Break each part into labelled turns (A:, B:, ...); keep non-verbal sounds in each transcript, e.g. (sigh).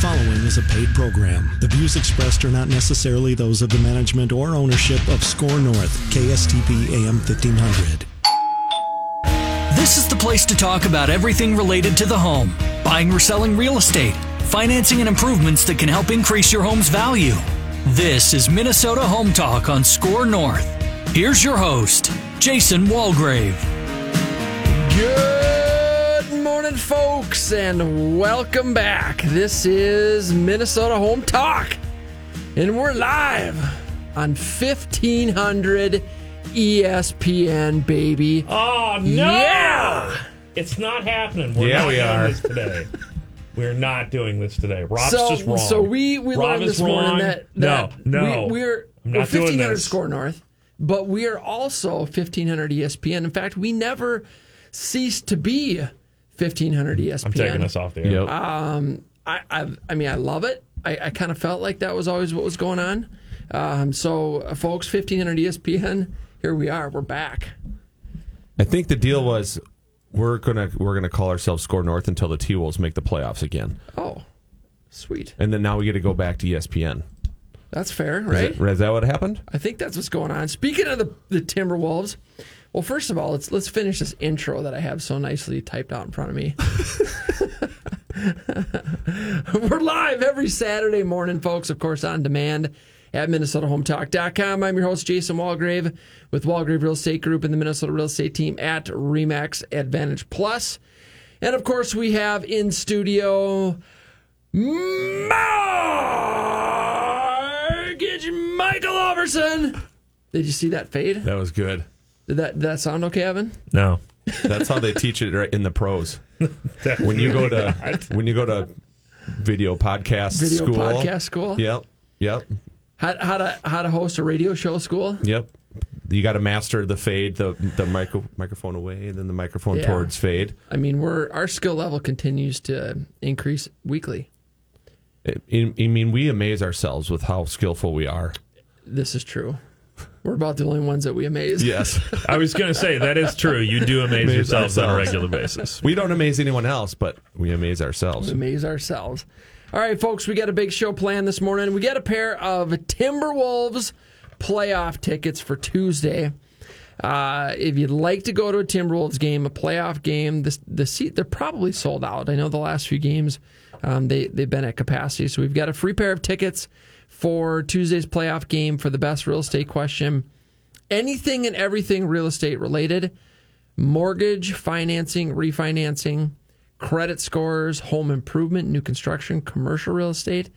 A: following is a paid program. The views expressed are not necessarily those of the management or ownership of SKOR North, KSTP AM 1500.
B: This is the place to talk about everything related to the home buying or selling real estate, financing and improvements that can help increase your home's value. This is Minnesota Home Talk on SKOR North. Here's your host, Jason Walgrave.
C: Good morning, folks, and welcome back. This is Minnesota Home Talk, and we're live on 1500 ESPN, baby.
D: Oh no!
C: Yeah!
D: It's not happening. We're
E: Yeah,
D: not
E: we
D: doing
E: are.
D: this today. (laughs) We're not doing this today. Rob's
C: so,
D: just wrong.
C: so we we
D: Rob
C: learned
D: is
C: this morning
D: wrong.
C: that, that
D: no, no,
C: we, we're
D: I'm
C: we're
D: not doing
C: 1500
D: this.
C: SKOR North, but we are also 1500 ESPN. In fact, we never ceased to be 1500 ESPN.
D: I'm taking us off the air.
E: Yep.
C: I, I, I mean, I love it. I, I kind of felt like that was always what was going on. Um, so, uh, folks, 1500 ESPN, here we are. We're back.
E: I think the deal was we're gonna we're gonna call ourselves SKOR North until the T Wolves make the playoffs again,
C: Oh, sweet.
E: and then now we get to go back to ESPN.
C: That's fair,
E: Is,
C: right?
E: it, is that what happened?
C: I think that's what's going on. Speaking of the, the Timberwolves, well, first of all, let's let's finish this intro that I have so nicely typed out in front of me. (laughs) We're live every Saturday morning, folks, of course, on demand at MinnesotaHometalk.com. I'm your host, Jason Walgrave, with Walgrave Real Estate Group and the Minnesota Real Estate Team at Remax Advantage Plus. And of course, we have in studio Mortgage Michael Overson. Did you see that fade?
E: That was good.
C: Did that did that sound okay, Evan?
D: No.
E: That's how they teach it right in the pros. (laughs) When you go to when you go to video podcast
C: Video
E: school.
C: podcast school.
E: Yep. Yep.
C: How, how to how to host a radio show school?
E: Yep. You got to master the fade, the the micro, microphone away, and then the microphone
C: Yeah.
E: towards fade.
C: I mean, we're our skill level continues to increase weekly.
E: I, I mean, we amaze ourselves with how skillful we are.
C: This is true. We're about the only ones that we amaze.
E: Yes.
D: I was going to say that is true. You do amaze,
E: Amaze
D: yourselves on a regular basis.
E: we don't amaze anyone else, but we amaze ourselves.
C: We amaze ourselves. All right, folks, we got a big show planned this morning. We got a pair of Timberwolves playoff tickets for Tuesday. Uh, if you'd like to go to a Timberwolves game, a playoff game, this, the seat they're probably sold out. I know the last few games um, they they've been at capacity, so we've got a free pair of tickets for Tuesday's playoff game for the best real estate question. Anything and everything real estate related mortgage, financing, refinancing, credit scores, home improvement, new construction, commercial real estate,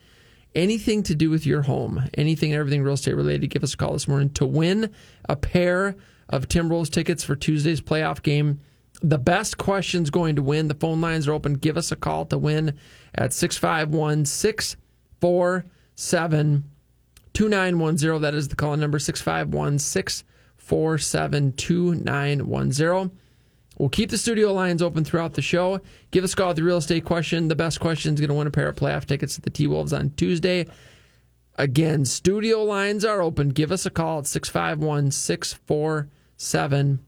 C: anything to do with your home, anything and everything real estate related, give us a call this morning to win a pair of Timberwolves tickets for Tuesday's playoff game. The best questions going to win. The phone lines are open. Give us a call to win at 651 647 2910. That is the call number 651 647 2910. We'll keep the studio lines open throughout the show. Give us a call with the real estate question. The best question is going to win a pair of playoff tickets to the T Wolves on Tuesday. Again, studio lines are open. Give us a call at 651 647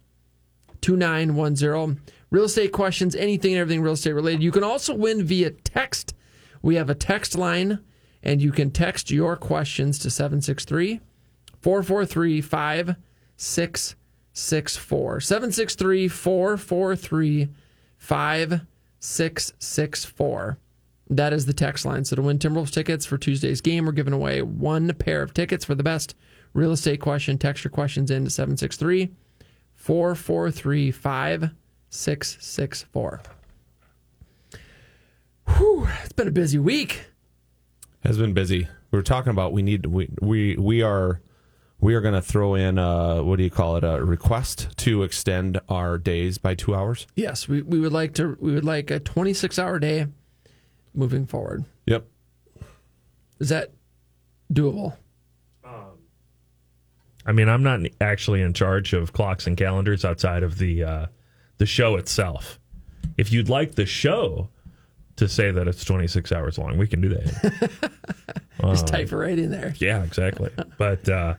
C: 2910. Real estate questions, anything and everything real estate related. You can also win via text. We have a text line, and you can text your questions to 763 443 5664. 763 443 5664. That is the text line. So to win Timberwolves tickets for Tuesday's game, we're giving away one pair of tickets for the best real estate question. Text your questions in to 763 443 5664. Whew, it's been a busy week.
E: Has been busy. We were talking about we need we we we are we are going to throw in a, what do you call it a request to extend our days by two hours.
C: Yes, we, we would like to we would like a 26 hour day moving forward.
E: Yep.
C: Is that doable?
D: I mean, I'm not actually in charge of clocks and calendars outside of the uh, the show itself. If you'd like the show to say that it's 26 hours long, we can do that. (laughs)
C: Just type it right in there.
D: Yeah, exactly. But uh,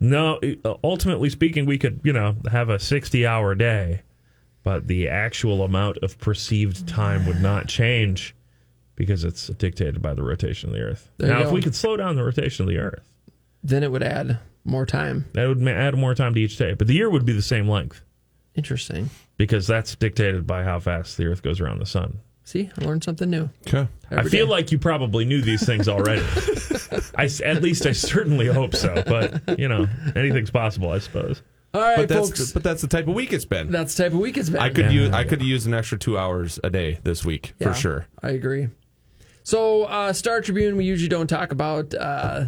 D: no, uh, ultimately speaking, we could, you know, have a 60 hour day, but the actual amount of perceived time would not change because it's dictated by the rotation of the Earth.
C: There
D: now, if we could slow down the rotation of the Earth,
C: Then it would add more time.
D: that would add more time to each day. But the year would be the same length
C: Interesting.
D: because that's dictated by how fast the Earth goes around the sun.
C: See, I learned something new.
E: Okay.
D: I feel
C: day.
D: like you probably knew these things already. (laughs) I s at least I certainly hope so. But you know, anything's possible, I suppose.
C: All right,
E: But that's
C: folks.
E: but that's the type of week it's been.
C: that's the type of week it's been.
E: I could
D: Yeah.
E: use I could use an extra two hours a day this week
C: Yeah,
E: for sure.
C: I agree. So, uh, Star Tribune, we usually don't talk about, uh,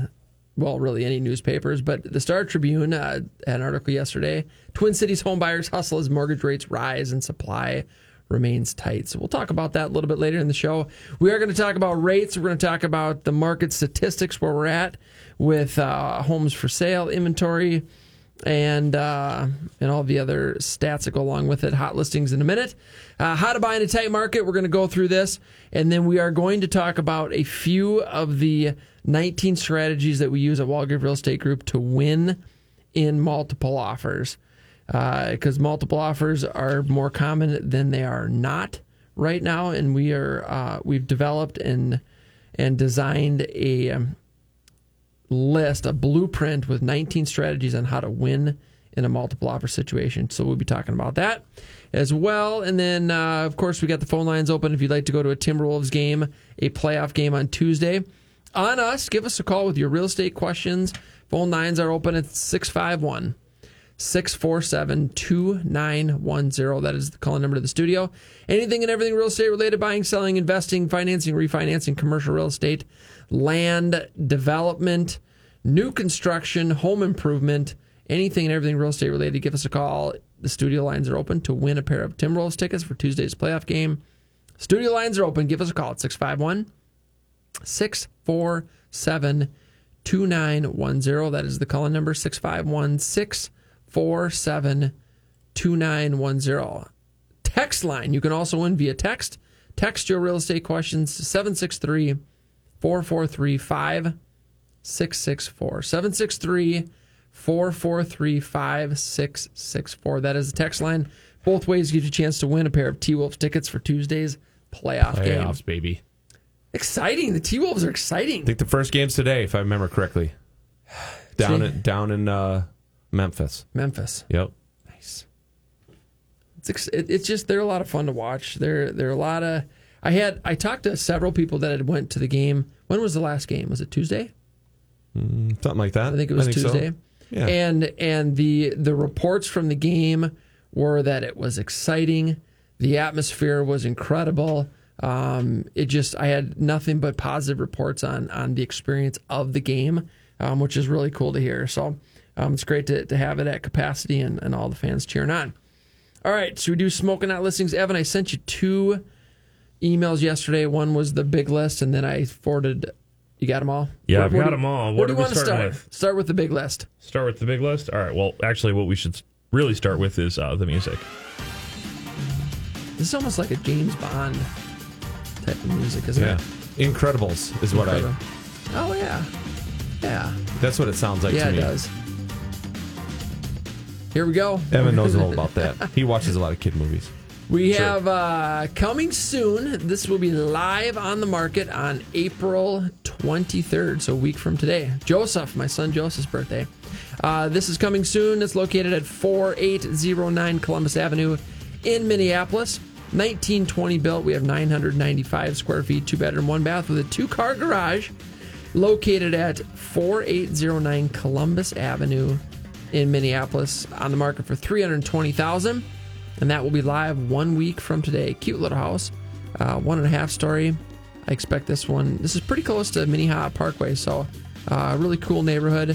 C: well, really any newspapers, but the Star Tribune uh, had an article yesterday. Twin Cities home buyers hustle as mortgage rates rise and supply remains tight. So, we'll talk about that a little bit later in the show. We are going to talk about rates. We're going to talk about the market statistics where we're at with uh, homes for sale, inventory, and uh, and all the other stats that go along with it. Hot listings in a minute. Uh, how to buy in a tight market. We're going to go through this, and then we are going to talk about a few of the 19 strategies that we use at Walgrave Real Estate Group to win in multiple offers. Because multiple offers are more common than they are not right now, and we are uh, we've developed and and designed a um, list, a blueprint with 19 strategies on how to win in a multiple offer situation. So we'll be talking about that as well. And then, uh, of course, we got the phone lines open if you'd like to go to a Timberwolves game, a playoff game on Tuesday. On us, give us a call with your real estate questions. Phone lines are open at 651 647 2910. That is the call number to the studio. Anything and everything real estate related buying, selling, investing, financing, refinancing, commercial real estate, land development, new construction, home improvement, anything and everything real estate related. Give us a call. The studio lines are open to win a pair of Timberwolves tickets for Tuesday's playoff game. Studio lines are open. Give us a call at 651 647 2910. That is the call number 651 647 2910. Text line. You can also win via text. Text your real estate questions to 763 443 5664. 763 443 5664. That is the text line. Both ways give you a chance to win a pair of T Wolves tickets for Tuesday's playoff game.
E: Playoffs, baby.
C: Exciting. The T Wolves are exciting.
E: I think the first game's today, if I remember correctly. Down in down in uh, Memphis.
C: Memphis.
E: Yep.
C: Nice. It's ex- it, it's just they're a lot of fun to watch. There are a lot of I had I talked to several people that had went to the game. When was the last game? Was it Tuesday?
E: Something like that.
C: I think it was
E: so.
C: Tuesday.
E: Yeah.
C: And and the the reports from the game were that it was exciting. The atmosphere was incredible. Um, it just I had nothing but positive reports on on the experience of the game, um, which is really cool to hear. So um, it's great to, to have it at capacity and, and all the fans cheering on. All right, so we do smoking out listings. Evan, I sent you two emails yesterday. One was the big list, and then I forwarded. You got them all?
D: Yeah,
C: Where-
D: I've got
C: do-
D: 'em all. What
C: do you want to start?
D: with?
C: Start with the big list.
D: Start with the big list. All right. Well, actually, what we should really start with is uh, the music.
C: This is almost like a James Bond type of music, isn't
E: Yeah.
C: it?
E: Incredibles is what I.
C: Oh yeah, yeah,
E: That's what it sounds like
C: yeah.
E: to
C: It
E: me.
C: does. Here we go.
E: Evan knows all about that. He watches a lot of kid movies.
C: We
E: Sure.
C: have uh, coming soon. This will be live on the market on April 23rd, so a week from today. Joseph, my son Joseph's birthday. Uh, this is coming soon. It's located at 4809 Columbus Avenue in Minneapolis. 1920 built. We have 995 square feet, two bedroom, one bath with a two car garage. Located at 4809 Columbus Avenue in Minneapolis on the market for 320000 and that will be live one week from today. Cute little house, uh, one and a half story. I expect this one. This is pretty close to Minnehaha Parkway, so uh, really cool neighborhood.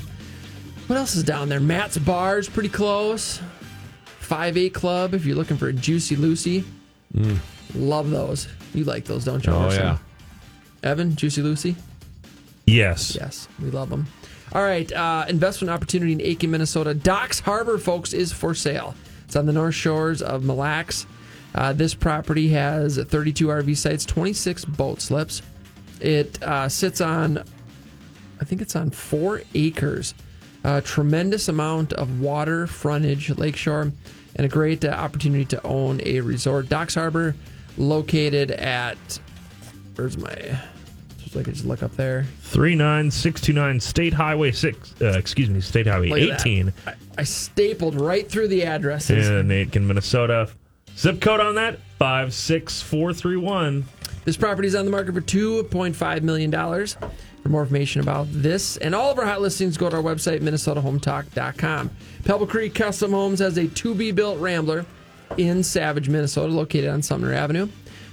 C: What else is down there? Matt's Bars, pretty close. Five Eight Club, if you're looking for a juicy Lucy. Love those. You like those, don't you?
E: Oh yeah.
C: Evan, Juicy Lucy.
D: Yes.
C: Yes, we love them. All right, uh, investment opportunity in Aitkin, Minnesota. Docks Harbor, folks, is for sale. It's on the north shores of Mille Lacs. Uh, this property has 32 RV sites, 26 boat slips. It uh, sits on, I think it's on four acres. A tremendous amount of water frontage, lakeshore, and a great uh, opportunity to own a resort. Docks Harbor, located at Where's my? Like I just look up there.
D: 39629 State Highway 6, uh, excuse me, State Highway
C: Look at that.
D: 18
C: I, I stapled right through the addresses.
D: in Aitkin, Minnesota. Zip code on that 56431.
C: This property is on the market for $2.5 million. For more information about this and all of our hot listings, go to our website, minnesotahometalk.com. Pebble Creek Custom Homes has a to be built Rambler in Savage, Minnesota, located on Sumner Avenue.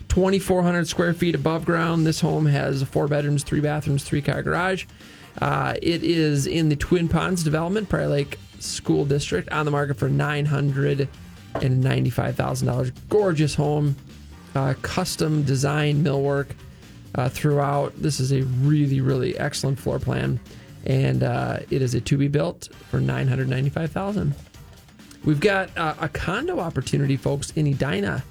C: 2,400 square feet above ground. This home has four bedrooms, three bathrooms, three car garage. Uh, it is in the Twin Ponds development, Prior Lake School District, on the market for $995,000. Gorgeous home uh, custom design millwork uh, throughout. This is a really, really excellent floor plan, and uh, it is a to be built for nine hundred ninety five thousand. We've got uh, a condo opportunity, folks, in Edina,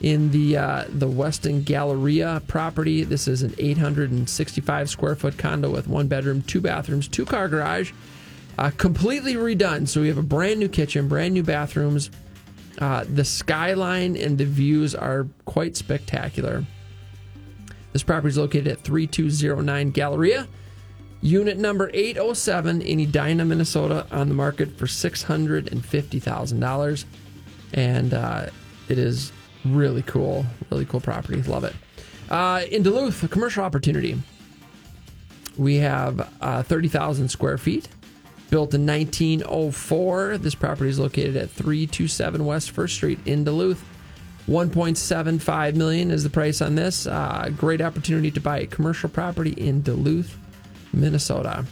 C: in the uh, the Westin Galleria property. This is an eight hundred and sixty five square foot condo with one bedroom, two bathrooms, two car garage, uh, completely redone. So we have a brand new kitchen, brand new bathrooms. Uh, the skyline and the views are quite spectacular. This property is located at 3209 Galleria, unit number 807 in Edina, Minnesota, on the market for $650,000. And uh, it is really cool, really cool property. Love it. Uh, in Duluth, a commercial opportunity. We have uh, 30,000 square feet. Built in 1904, this property is located at 327 West First Street in Duluth. 1.75 million is the price on this. Uh, great opportunity to buy a commercial property in Duluth, Minnesota.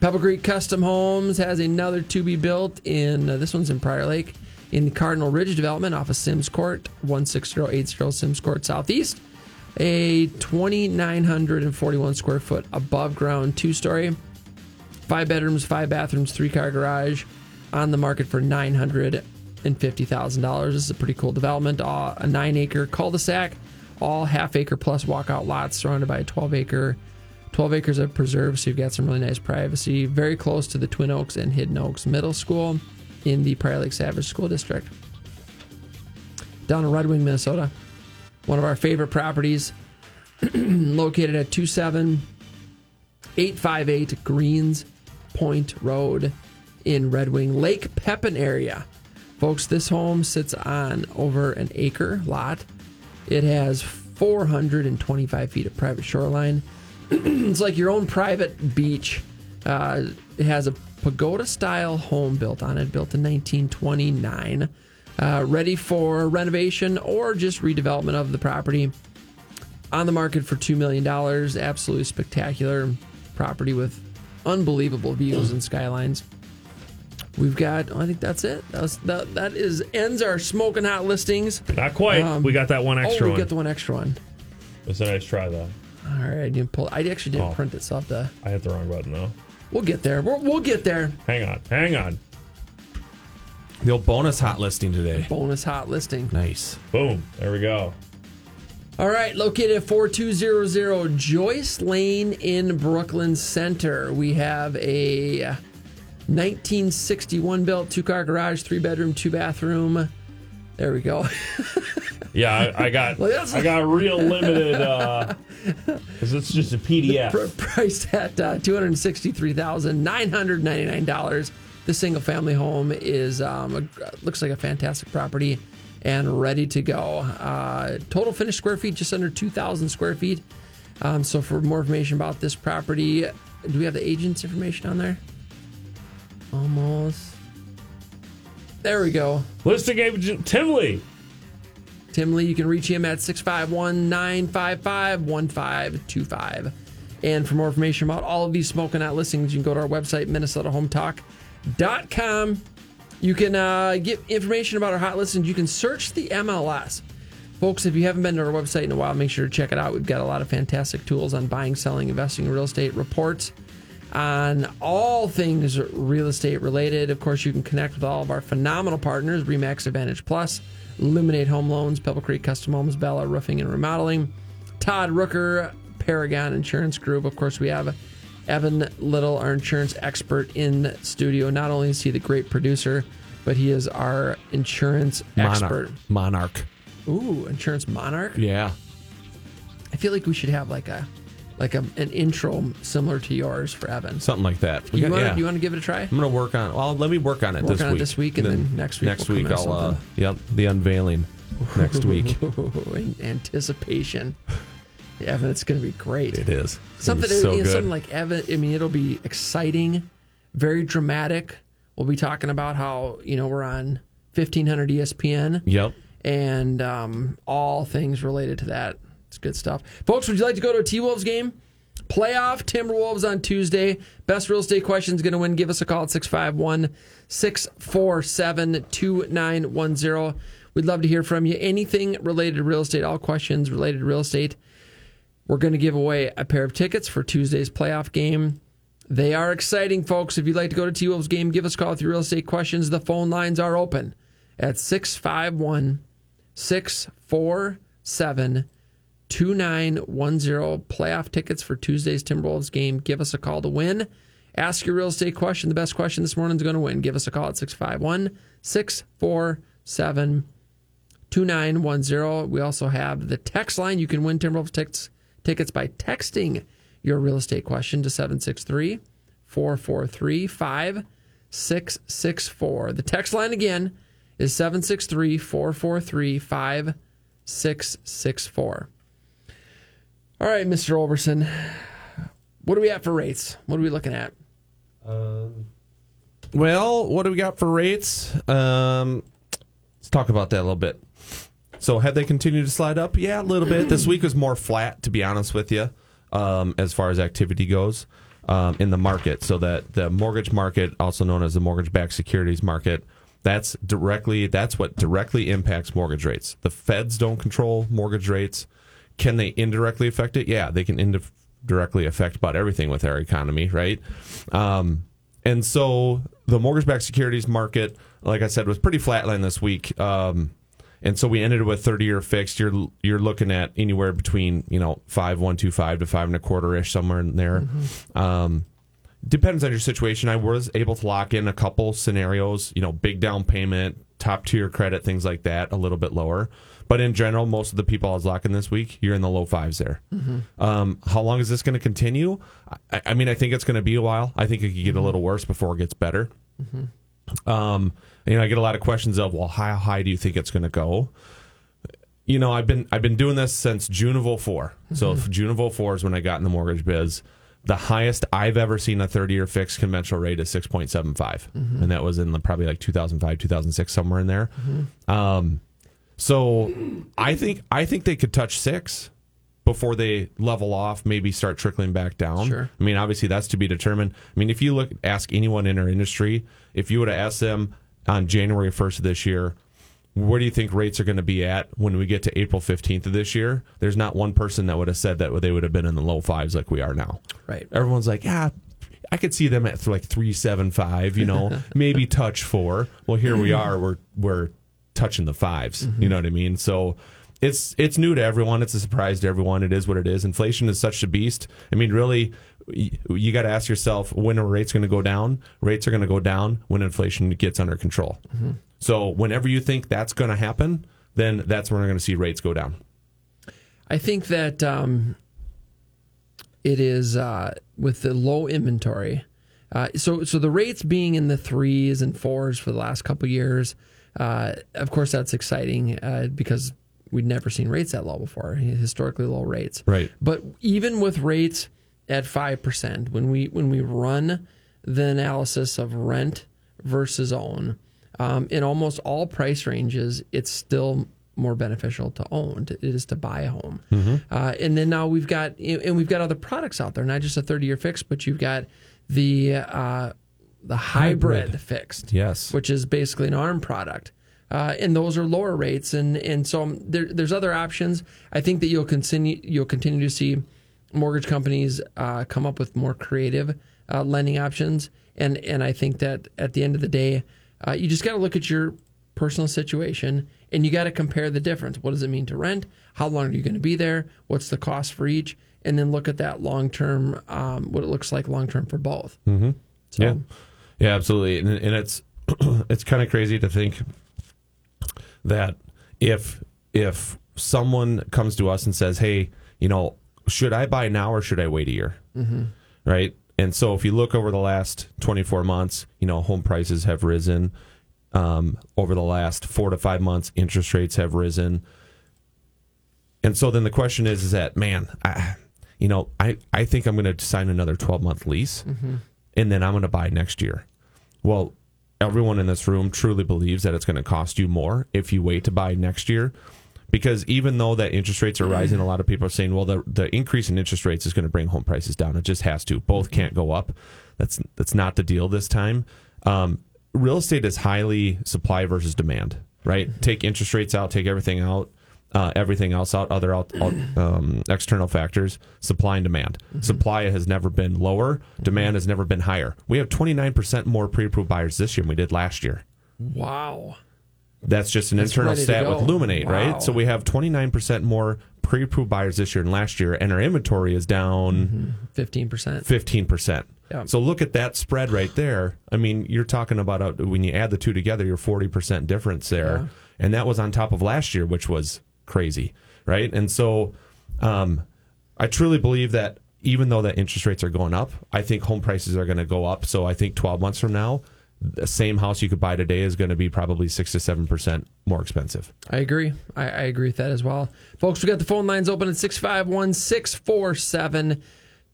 C: Pebble Creek Custom Homes has another to be built in uh, this one's in Prior Lake in the Cardinal Ridge development off of Sims Court, 16080 Sims Court Southeast. A 2,941 square foot above ground two story five bedrooms, five bathrooms, three car garage, on the market for nine hundred and fifty thousand dollars. This is a pretty cool development. Uh, a nine acre cul-de-sac, all half acre plus walkout lots surrounded by a twelve acre, twelve acres of preserve. So you've got some really nice privacy. Very close to the Twin Oaks and Hidden Oaks Middle School in the Prior Lake Savage School District. Down in Red Wing, Minnesota, one of our favorite properties, (clears throat) located at 27858 Greens Point Road in Red Wing, Lake Pepin area. Folks, this home sits on over an acre lot. It has 425 feet of private shoreline. (clears throat) it's like your own private beach. Uh, it has a pagoda style home built on it, built in 1929. Uh, ready for renovation or just redevelopment of the property. On the market for $2 million. Absolutely spectacular property with unbelievable views and skylines. We've got, I think that's it. That, was, that, that is ends our smoking hot listings.
D: Not quite.
C: Um,
D: we got that one extra
C: oh, we
D: one.
C: got the one extra one.
D: A nice try, though.
C: All right, I didn't pull. I actually didn't
D: Oh.
C: print it, so I'll have to.
D: I hit the wrong button, though.
C: We'll get there. We'll, we'll get there.
D: Hang on. Hang on.
E: The old bonus hot listing today.
C: Bonus hot listing.
E: Nice.
D: Boom. There we go.
C: All right, located at 4200 Joyce Lane in Brooklyn Center. We have a 1961 built two car garage, three bedroom, two bathroom. There we go. (laughs)
D: Yeah, I, I got
C: Well,
D: I got a real limited (laughs) because it's just a PDF.
C: Pr- priced at uh, $263,999. The single family home is um, a, looks like a fantastic property and ready to go. Uh, total finished square feet just under 2,000 square feet. Um, so for more information about this property, do we have the agent's information on there? Almost. There we go.
D: Listing agent Tim Lee.
C: Tim Lee, you can reach him at 651 955 1525. And for more information about all of these smoking out listings, you can go to our website, minnesotahometalk.com. You can uh, get information about our hot listings. You can search the MLS. Folks, if you haven't been to our website in a while, make sure to check it out. We've got a lot of fantastic tools on buying, selling, investing in real estate, reports on all things real estate related. Of course, you can connect with all of our phenomenal partners Remax Advantage Plus, Illuminate Home Loans, Pebble Creek Custom Homes, Bella Roofing and Remodeling, Todd Rooker, Paragon Insurance Group. Of course, we have Evan Little, our insurance expert in studio. Not only is he the great producer, but he is our insurance expert.
E: Monarch. Monarch.
C: Ooh, insurance monarch.
E: Yeah.
C: I feel like we should have like a like a, an intro similar to yours for Evan.
E: Something like that.
C: You
E: got-
C: want
E: yeah.
C: you want to give it a try?
E: I'm gonna work on. Well, let me work on it
C: Work
E: this
C: on it
E: week.
C: this week, and then next week
E: Next
C: we'll
E: week I'll. Uh, yep, the unveiling next week. (laughs)
C: in anticipation. Evan, it's going to be great.
E: it is
C: Something,
E: It's so
C: you
E: good.
C: something like Evan. I mean, it'll be exciting, very dramatic. We'll be talking about how you know we're on 1500 ESPN
E: Yep.
C: and um, all things related to that. It's good stuff, folks. Would you like to go to a T Wolves game? Playoff Timberwolves on Tuesday. Best real estate questions going to win. Give us a call at 651 647 2910. We'd love to hear from you. Anything related to real estate, all questions related to real estate. We're going to give away a pair of tickets for Tuesday's playoff game. They are exciting, folks. If you'd like to go to T Wolves game, give us a call with your real estate questions. The phone lines are open at 651 647 2910. Playoff tickets for Tuesday's Timberwolves game. Give us a call to win. Ask your real estate question. The best question this morning is going to win. Give us a call at 651 647 2910. We also have the text line. You can win Timberwolves tickets, tickets by texting your real estate question to 763 443 5664. The text line again is 763 443 5664. All right, Mr. Overson. What do we have for rates? What are we looking at?
E: Um, Well, what do we got for rates? Um, let's talk about that a little bit. So, have they continued to slide up? Yeah, a little bit. This week was more flat, to be honest with you, um, as far as activity goes um, in the market. So that the mortgage market, also known as the mortgage-backed securities market, that's directly that's what directly impacts mortgage rates. The Feds don't control mortgage rates. Can they indirectly affect it? Yeah, they can indirectly affect about everything with our economy, right? Um, and so the mortgage-backed securities market, like I said, was pretty flatline this week. Um, and so we ended with 30-year fixed. You're you're looking at anywhere between you know five one two five to five and a quarter ish somewhere in there. Um, depends on your situation. I was able to lock in a couple scenarios. You know, big down payment, top tier credit, things like that, a little bit lower. But in general, most of the people I was locking this week, you're in the low fives there. Um, how long is this going to continue? I, I mean, I think it's going to be a while. I think it could get a little worse before it gets better. Um, you know, I get a lot of questions of, well, how high do you think it's going to go? You know, I've been I've been doing this since June of 4 So if June of 04 is when I got in the mortgage biz. The highest I've ever seen a 30 year fixed conventional rate is 6.75. And that was in the, probably like 2005, 2006, somewhere in there. Um, so I think I think they could touch six before they level off, maybe start trickling back down.
C: Sure.
E: I mean, obviously that's to be determined. I mean, if you look, ask anyone in our industry, if you were to ask them on January 1st of this year, where do you think rates are going to be at when we get to April 15th of this year? There's not one person that would have said that they would have been in the low fives like we are now.
C: Right.
E: Everyone's like, yeah, I could see them at like three seven five, you know, (laughs) maybe touch four. Well, here we are. We're we're touching the 5s You know what I mean? So it's it's new to everyone. It's a surprise to everyone. It is what it is. Inflation is such a beast. I mean, really, y- you got to ask yourself when are rates going to go down? Rates are going to go down when inflation gets under control. So whenever you think that's going to happen, then that's when we're going to see rates go down.
C: I think that um, it is uh, with the low inventory. Uh, so, so the rates being in the threes and fours for the last couple years, uh, of course, that's exciting uh, because we'd never seen rates that low before, historically low rates.
E: Right.
C: But even with rates at five percent, when we when we run the analysis of rent versus own, um, in almost all price ranges, it's still more beneficial to own. It is to buy a home. Uh, and then now we've got and we've got other products out there, not just a thirty year fix, but you've got the uh, the hybrid,
E: Hybrid.
C: fixed
E: Yes.
C: which is basically an ARM product. Uh, and those are lower rates, and and so um, there, there's other options. I think that you'll continue you'll continue to see mortgage companies uh, come up with more creative uh, lending options, and and I think that at the end of the day, uh, you just got to look at your personal situation and you got to compare the difference. What does it mean to rent? How long are you going to be there? What's the cost for each? And then look at that long term, um, what it looks like long term for both. Mm-hmm. So,
E: Yeah, yeah, absolutely, and, and it's (clears throat) it's kind of crazy to think that if if someone comes to us and says, "Hey, you know, should I buy now or should I wait a year? Mm-hmm. Right. And so if you look over the last 24 months, you know, home prices have risen. Um, over the last four to five months, interest rates have risen. And so then the question is, is that, man, I, you know, I, I think I'm going to sign another 12 month lease and then I'm going to buy next year. Well, everyone in this room truly believes that it's going to cost you more if you wait to buy next year. Because even though that interest rates are rising, a lot of people are saying, well, the, the increase in interest rates is going to bring home prices down. It just has to. Both can't go up. That's that's not the deal this time. Um, real estate is highly supply versus demand, right? Take interest rates out, take everything out, uh, everything else out, other out, out, um, external factors, supply and demand. Supply has never been lower, demand has never been higher. We have 29% more pre approved buyers this year than we did last year.
C: Wow.
E: That's just an
C: That's
E: internal stat with Luminate,
C: Wow.
E: right? So we have 29% more pre approved buyers this year than last year, and our inventory is down
C: 15%.
E: 15%.
C: Yeah.
E: So look at that spread right there. I mean, you're talking about a, when you add the two together, you're 40% difference there.
C: Yeah.
E: And that was on top of last year, which was crazy, right? And so um, I truly believe that even though that interest rates are going up, I think home prices are going to go up. So I think 12 months from now, the same house you could buy today is going to be probably 6 to 7% more expensive.
C: I agree. I, I agree with that as well. Folks, we got the phone lines open at 651 647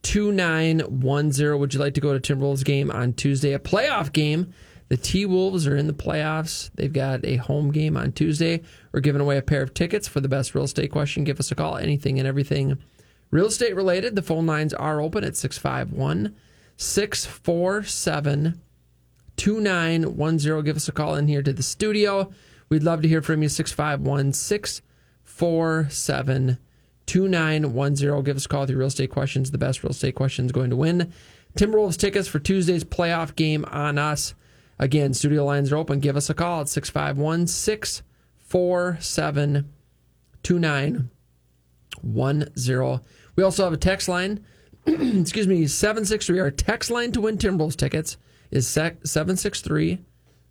C: 2910. Would you like to go to Timberwolves game on Tuesday? A playoff game. The T Wolves are in the playoffs. They've got a home game on Tuesday. We're giving away a pair of tickets for the best real estate question. Give us a call. Anything and everything real estate related. The phone lines are open at 651 647 2910. Give us a call in here to the studio. We'd love to hear from you. 651 647 2910. Give us a call with your real estate questions. The best real estate questions going to win. Timberwolves tickets for Tuesday's playoff game on us. Again, studio lines are open. Give us a call at 651 647 2910. We also have a text line (clears throat) excuse me, 763. Our text line to win Timberwolves tickets is 763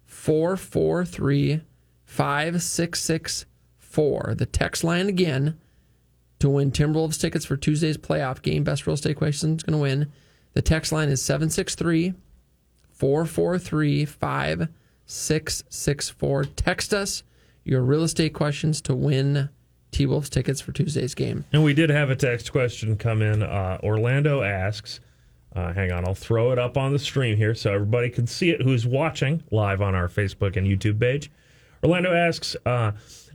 C: 443 5664. The text line again to win Timberwolves tickets for Tuesday's playoff game. Best real estate question is going to win. The text line is 763 443 5664. Text us your real estate questions to win T Wolves tickets for Tuesday's game.
D: And we did have a text question come in. Uh, Orlando asks, uh, hang on, I'll throw it up on the stream here so everybody can see it who's watching live on our Facebook and YouTube page. Orlando asks, uh,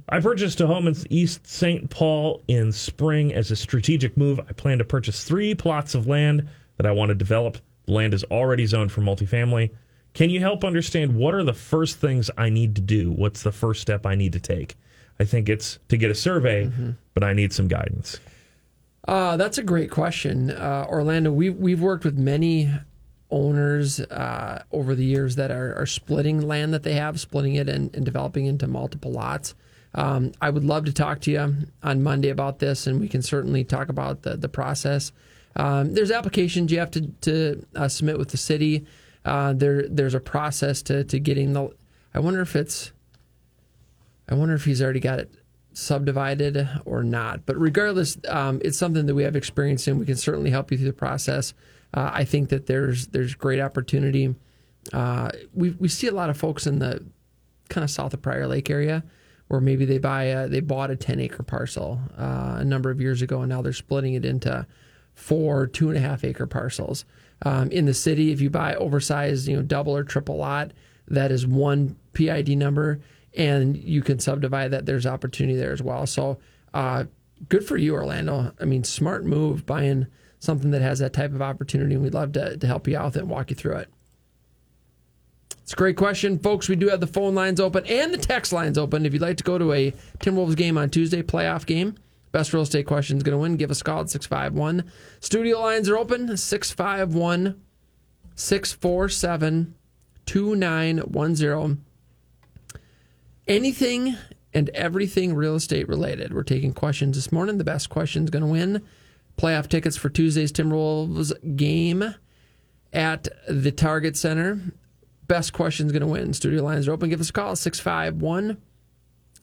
D: I purchased a home in East St. Paul in spring as a strategic move. I plan to purchase three plots of land that I want to develop. The land is already zoned for multifamily. Can you help understand what are the first things I need to do? What's the first step I need to take? I think it's to get a survey, but I need some guidance.
C: Uh, that's a great question, uh, Orlando. We we've worked with many owners uh, over the years that are, are splitting land that they have, splitting it and, and developing into multiple lots. Um, I would love to talk to you on Monday about this, and we can certainly talk about the the process. Um, there's applications you have to to uh, submit with the city. Uh, there there's a process to to getting the. I wonder if it's. I wonder if he's already got it subdivided or not. But regardless, um, it's something that we have experience in. We can certainly help you through the process. Uh, I think that there's there's great opportunity. Uh, we we see a lot of folks in the kind of south of Prior Lake area where maybe they buy a, they bought a 10 acre parcel uh, a number of years ago and now they're splitting it into four two and a half acre parcels. Um, in the city, if you buy oversized, you know, double or triple lot, that is one PID number, and you can subdivide that. There's opportunity there as well. So, uh, good for you, Orlando. I mean, smart move buying something that has that type of opportunity, and we'd love to, to help you out with it and walk you through it. It's a great question, folks. We do have the phone lines open and the text lines open. If you'd like to go to a Timberwolves game on Tuesday, playoff game, best real estate question is going to win. Give us a call at 651. Studio lines are open 651 647 2910. Anything and everything real estate related. We're taking questions this morning. The best question is going to win. Playoff tickets for Tuesday's Timberwolves game at the Target Center. Best question is going to win. Studio lines are open. Give us a call 651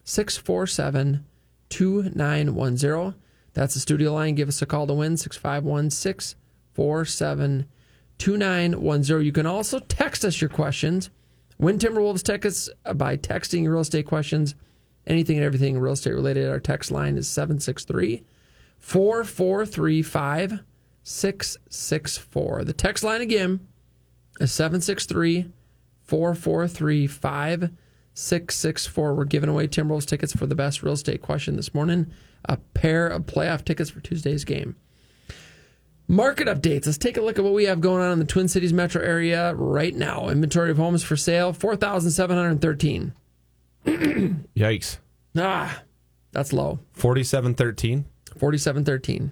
C: 647 2910. That's the studio line. Give us a call to win 651 647 2910. You can also text us your questions. Win Timberwolves tickets by texting your real estate questions. Anything and everything real estate related. Our text line is 763 4435 664. The text line again is 763 443 5664. We're giving away Timberwolves tickets for the best real estate question this morning. A pair of playoff tickets for Tuesday's game. Market updates. Let's take a look at what we have going on in the Twin Cities metro area right now. Inventory of homes for sale 4,713. (clears throat)
E: Yikes.
C: Ah, that's low.
E: 4713.
C: 4713.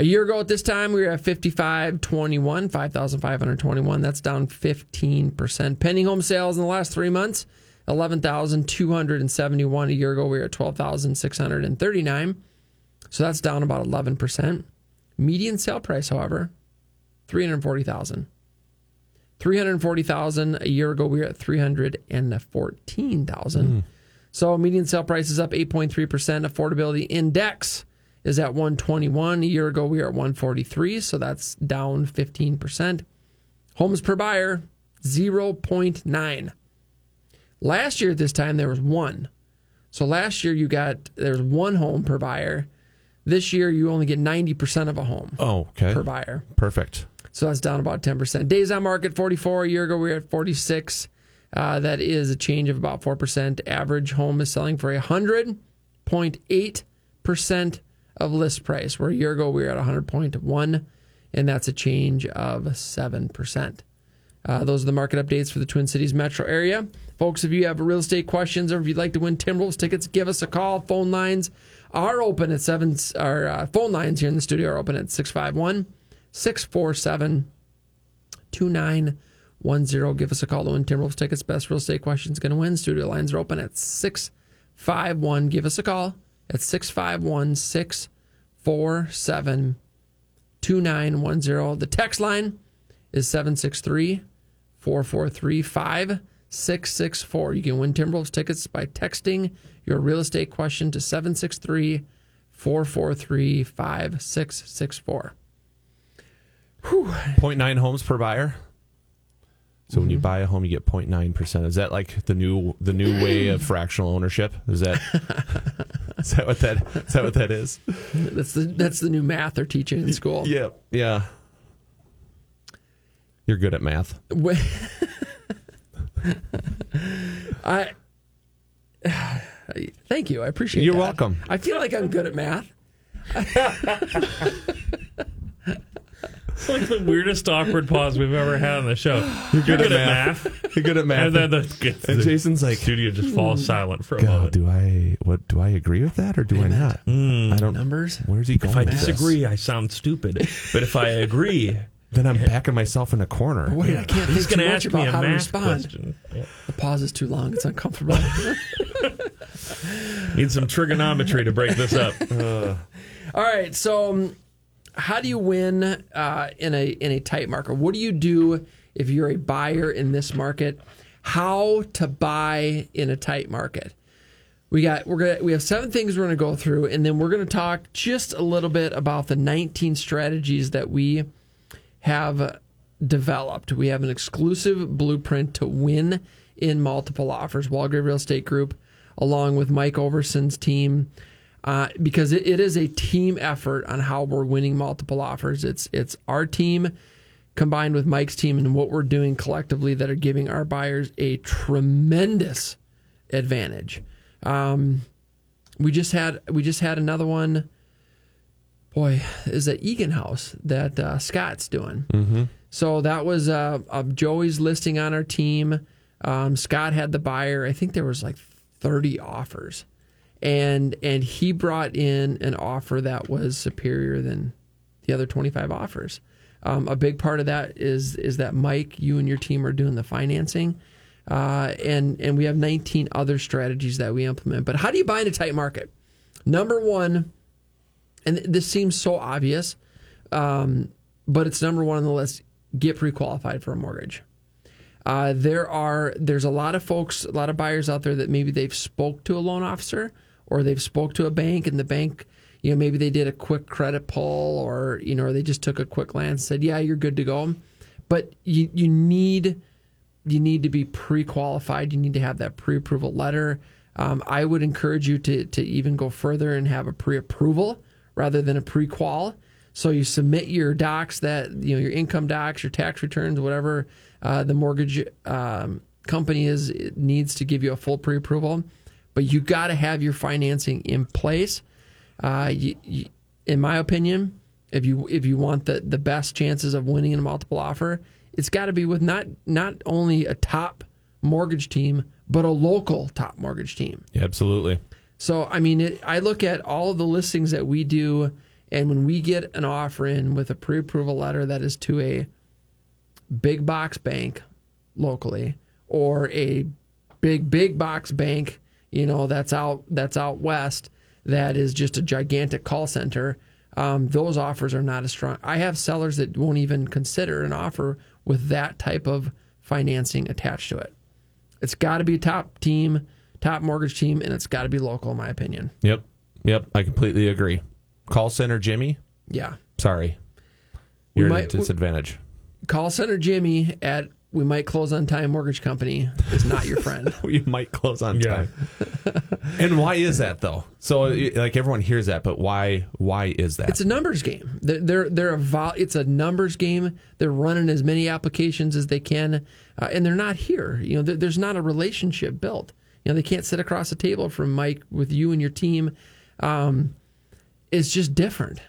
C: A year ago at this time, we were at 5521, 5,521. That's down 15%. Pending home sales in the last three months, 11,271. A year ago, we were at 12,639. So that's down about 11%. Median sale price, however, 340,000. 340,000 a year ago we were at 314,000. Hmm. So median sale price is up 8.3%. Affordability index is at 121. A year ago we were at 143, so that's down 15%. Homes per buyer 0.9. Last year at this time there was 1. So last year you got there's one home per buyer. This year you only get 90% of a home
E: Oh, okay.
C: per buyer.
E: Perfect.
C: So that's down about 10%. Days on market 44. A year ago, we were at 46. Uh, that is a change of about 4%. Average home is selling for 100.8% of list price, where a year ago we were at 100.1, and that's a change of 7%. Uh, those are the market updates for the Twin Cities metro area. Folks, if you have real estate questions or if you'd like to win Timberwolves tickets, give us a call. Phone lines are open at 7, our uh, phone lines here in the studio are open at 651 647 2910. Give us a call to win Timberwolves tickets. Best real estate questions going to win. Studio lines are open at 651. Give us a call at 651 647 2910. The text line is 763 443 5664. You can win Timberwolves tickets by texting your real estate question to 763 443 5664.
E: 0.9 homes per buyer. So when you
C: Mm-hmm.
E: buy a home, you get 0.9 percent. Is that like the new the new way of (clears throat) fractional ownership? Is that (laughs) is that what that is that what that is?
C: That's the that's the new math they're teaching in school.
E: Yeah, yeah. You're good at math. (laughs)
C: I thank you. I appreciate. That.
E: You're
C: that.
E: welcome.
C: I feel like I'm good at math. (laughs)
D: It's like the weirdest awkward pause we've ever had on the show. You're good, at math. (laughs)
E: You're good at math.
D: And then the,
E: And
D: the
E: Jason's like,
D: studio just falls silent for a
E: God,
D: moment.
E: do I what do I agree with that or do I not? I don't.
C: Numbers.
E: Where's he going?
D: If I
E: with this?
D: disagree, I sound stupid. But if I agree, (laughs)
E: then I'm backing myself in a corner.
C: Wait, I can't
D: he's
C: think
D: going
C: too
D: to
C: much
D: ask me
C: about
D: a
C: how to
D: math
C: respond.
D: question. Yeah.
C: The pause is too long. It's uncomfortable. (laughs)
D: Need some trigonometry to break this up.
C: All right. So, um, how do you win uh, in a in a tight market? What do you do if you're a buyer in this market? How to buy in a tight market? We got we're gonna we have seven things we're gonna go through, and then we're gonna talk just a little bit about the 19 strategies that we have developed. We have an exclusive blueprint to win in multiple offers. Walgrave Real Estate Group, along with Mike Overson's team, uh, because it, it is a team effort on how we're winning multiple offers. It's it's our team combined with Mike's team and what we're doing collectively that are giving our buyers a tremendous advantage. Um, we just had we just had another one. Boy, is that Eagan House that uh, Scott's doing. Mm-hmm. So that was uh, Joey's listing on our team. Um, Scott had the buyer. I think there was like thirty offers, and and he brought in an offer that was superior than the other twenty five offers. Um, a big part of that is is that Mike, you and your team are doing the financing, uh, and and we have 19 other strategies that we implement. But how do you buy in a tight market? Number one, and this seems so obvious, um, but it's number one on the list: get pre-qualified for a mortgage. Uh, there are there's a lot of folks, a lot of buyers out there that maybe they've spoke to a loan officer or they've spoke to a bank, and the bank, you know maybe they did a quick credit pull or you know or they just took a quick glance said yeah you're good to go. But you you need you need to be pre-qualified. You need to have that pre-approval letter. Um, i would encourage you to to even go further and have a pre-approval rather than a pre-qual. So you submit your docs that you know your income docs your tax returns whatever uh, the mortgage um, company is needs to give you a full pre-approval but you got to have your financing in place uh, you, you, in my opinion, if you if you want the, the best chances of winning in a multiple offer, it's got to be with not not only a top mortgage team, but a local top mortgage team.
E: Yeah, absolutely.
C: So I mean, it, I look at all of the listings that we do, and when we get an offer in with a pre-approval letter that is to a big box bank locally or a big big box bank, you know, that's out that's out west that is just a gigantic call center, um, those offers are not as strong. I have sellers that won't even consider an offer with that type of financing attached to it. It's got to be a top team, top mortgage team, and it's got to be local, in my opinion.
E: Yep. Yep. I completely agree. Call center Jimmy.
C: Yeah.
E: Sorry. You're
C: might-
E: at a disadvantage.
C: Call center Jimmy at we might close on time mortgage company is not your friend. (laughs)
E: we might close on
D: Yeah.
E: time. (laughs) and why is that though? So like everyone hears that, but why why is that?
C: It's a numbers game. They're they're, they're a vol- it's a numbers game. They're running as many applications as they can, uh, and they're not here. You know, there, there's not a relationship built. You know, they can't sit across the table from Mike with you and your team. Um, it's just different.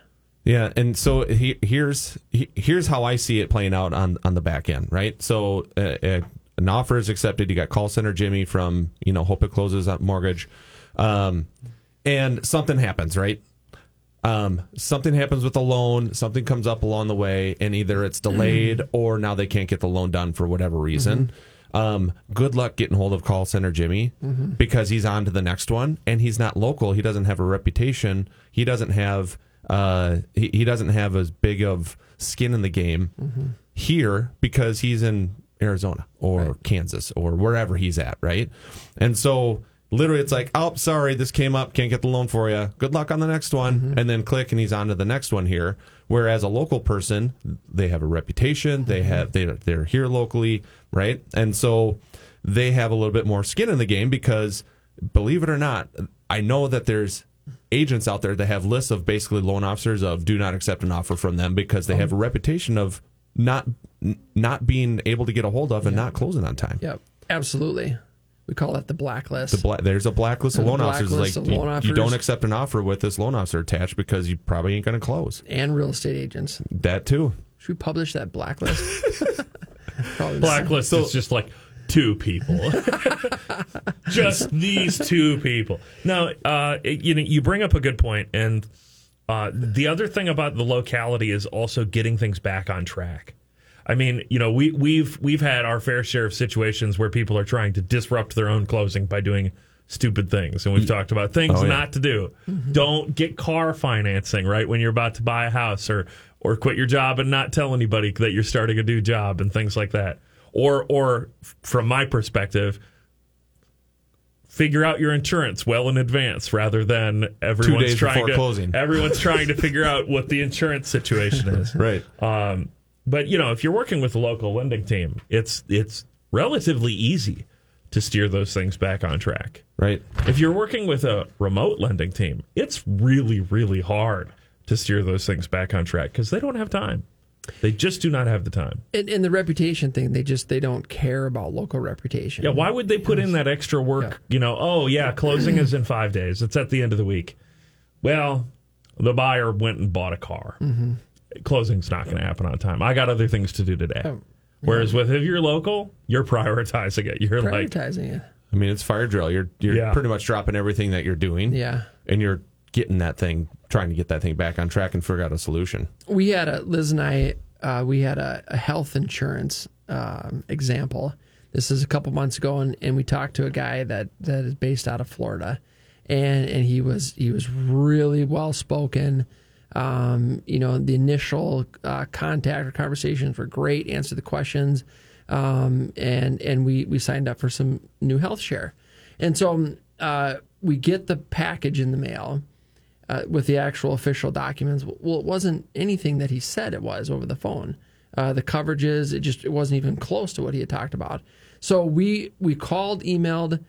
E: Yeah, and so he, here's he, here's how I see it playing out on on the back end, right? So uh, uh, an offer is accepted. You got call center Jimmy from you know Hope it closes on mortgage, um, and something happens, right? Um, something happens with the loan. Something comes up along the way, and either it's delayed or now they can't get the loan done for whatever reason. Um, good luck getting hold of call center Jimmy because he's on to the next one, and he's not local. He doesn't have a reputation. He doesn't have uh, he, he doesn't have as big of skin in the game mm-hmm. here because he's in Arizona or Kansas or wherever he's at, right? And so literally it's like, oh, sorry, this came up, can't get the loan for you. Good luck on the next one. Mm-hmm. And then click and he's on to the next one here. Whereas a local person, they have a reputation, they mm-hmm. have they they're here locally, right? And so they have a little bit more skin in the game because believe it or not, I know that there's agents out there that have lists of basically loan officers of do not accept an offer from them because they have a reputation of not n- not being able to get a hold of and not closing on time.
C: Yep, absolutely. We call that the blacklist.
E: The bla- there's a blacklist of
C: A
E: loan officers. Like
C: of loan
E: you,
C: officers.
E: you don't accept an offer with this loan officer attached because you probably ain't going to close.
C: and real estate agents.
E: That too.
C: Should we publish that blacklist? (laughs) Probably not.
D: Blacklist is just like two people, (laughs) just these two people. Now, uh, it- you know, you bring up a good point, and uh, the other thing about the locality is also getting things back on track. I mean, you know, we we've we've had our fair share of situations where people are trying to disrupt their own closing by doing stupid things, and we've talked about things
E: Oh, yeah.
D: not to do. Don't get car financing right when you're about to buy a house, or or quit your job and not tell anybody that you're starting a new job, and things like that. Or or from my perspective, figure out your insurance well in advance rather than everyone's
E: days
D: trying
E: before
D: to
E: closing. (laughs)
D: everyone's trying to figure out what the insurance situation is. (laughs)
E: Right.
D: Um, but you know, if you're working with a local lending team, it's it's relatively easy to steer those things back on track.
E: Right.
D: If you're working with a remote lending team, it's really really hard to steer those things back on track because they don't have time. They just do not have the time.
C: and, and the reputation thing, they just they don't care about local reputation.
D: Yeah, why would they put in that extra work? You know, oh yeah, closing is in five days. It's at the end of the week. Well, the buyer went and bought a car. Mm-hmm. Closing's not going to happen on time. I got other things to do today.
C: Oh,
D: Whereas with if you're local, you're prioritizing it. You're like,
C: prioritizing it?
E: I mean, it's fire drill. You're you're
D: Yeah.
E: pretty much dropping everything that you're doing.
C: Yeah.
E: And you're getting that thing, trying to get that thing back on track and figure out a solution.
C: we had a Liz and I uh, we had a, a health insurance um, example. This is a couple months ago, and, and we talked to a guy that, that is based out of Florida, and and he was he was really well spoken. Um, you know, the initial uh, contact or conversations were great. Answered the questions, um, and and we we signed up for some new health share, and so uh, we get the package in the mail uh, with the actual official documents. Well, it wasn't anything that he said it was over the phone. Uh, the coverages, it just it wasn't even close to what he had talked about. So we we called, emailed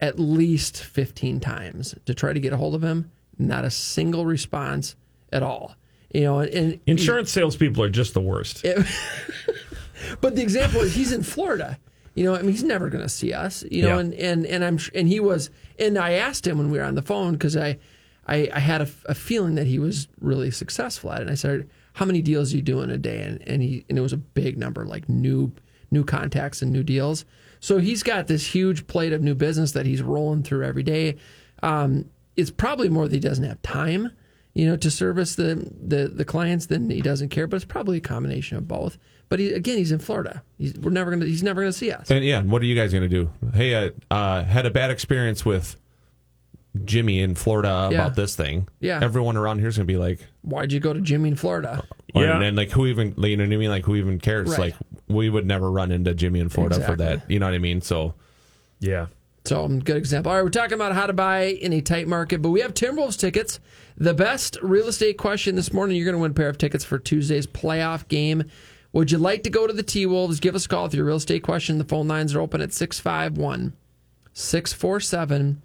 C: at least 15 times to try to get a hold of him. Not a single response at all. You know, and
D: Insurance salespeople are just the worst. (laughs)
C: but the example is he's in Florida. You know, I mean, he's never going to see us. You know,
D: Yeah.
C: and and and I'm and he was, and I asked him when we were on the phone because I, I, I had a, a feeling that he was really successful at it. And I said, "How many deals are you doing a day?" And and he and it was a big number, like new new contacts and new deals. So he's got this huge plate of new business that he's rolling through every day. Um, it's probably more that he doesn't have time, you know, to service the, the the clients than he doesn't care. But it's probably a combination of both. But he, again, he's in Florida. He's, we're never gonna. He's never gonna see us.
E: And yeah, what are you guys to do? Hey, I uh, had a bad experience with Jimmy in Florida
C: Yeah.
E: about this thing.
C: Yeah.
E: Everyone around here is going to be like,
C: Why'd you go to Jimmy in Florida?
D: Yeah.
E: and then like who even, you know what I mean? Like who even cares?
C: Right.
E: Like we would never run into Jimmy in Florida for that. You know what I mean? So
D: Yeah.
C: So, um, good example. All right, we're talking about how to buy in a tight market, but we have Timberwolves tickets. The best real estate question this morning you're going to win a pair of tickets for Tuesday's playoff game. Would you like to go to the T Wolves? Give us a call with your real estate question. The phone lines are open at 651 647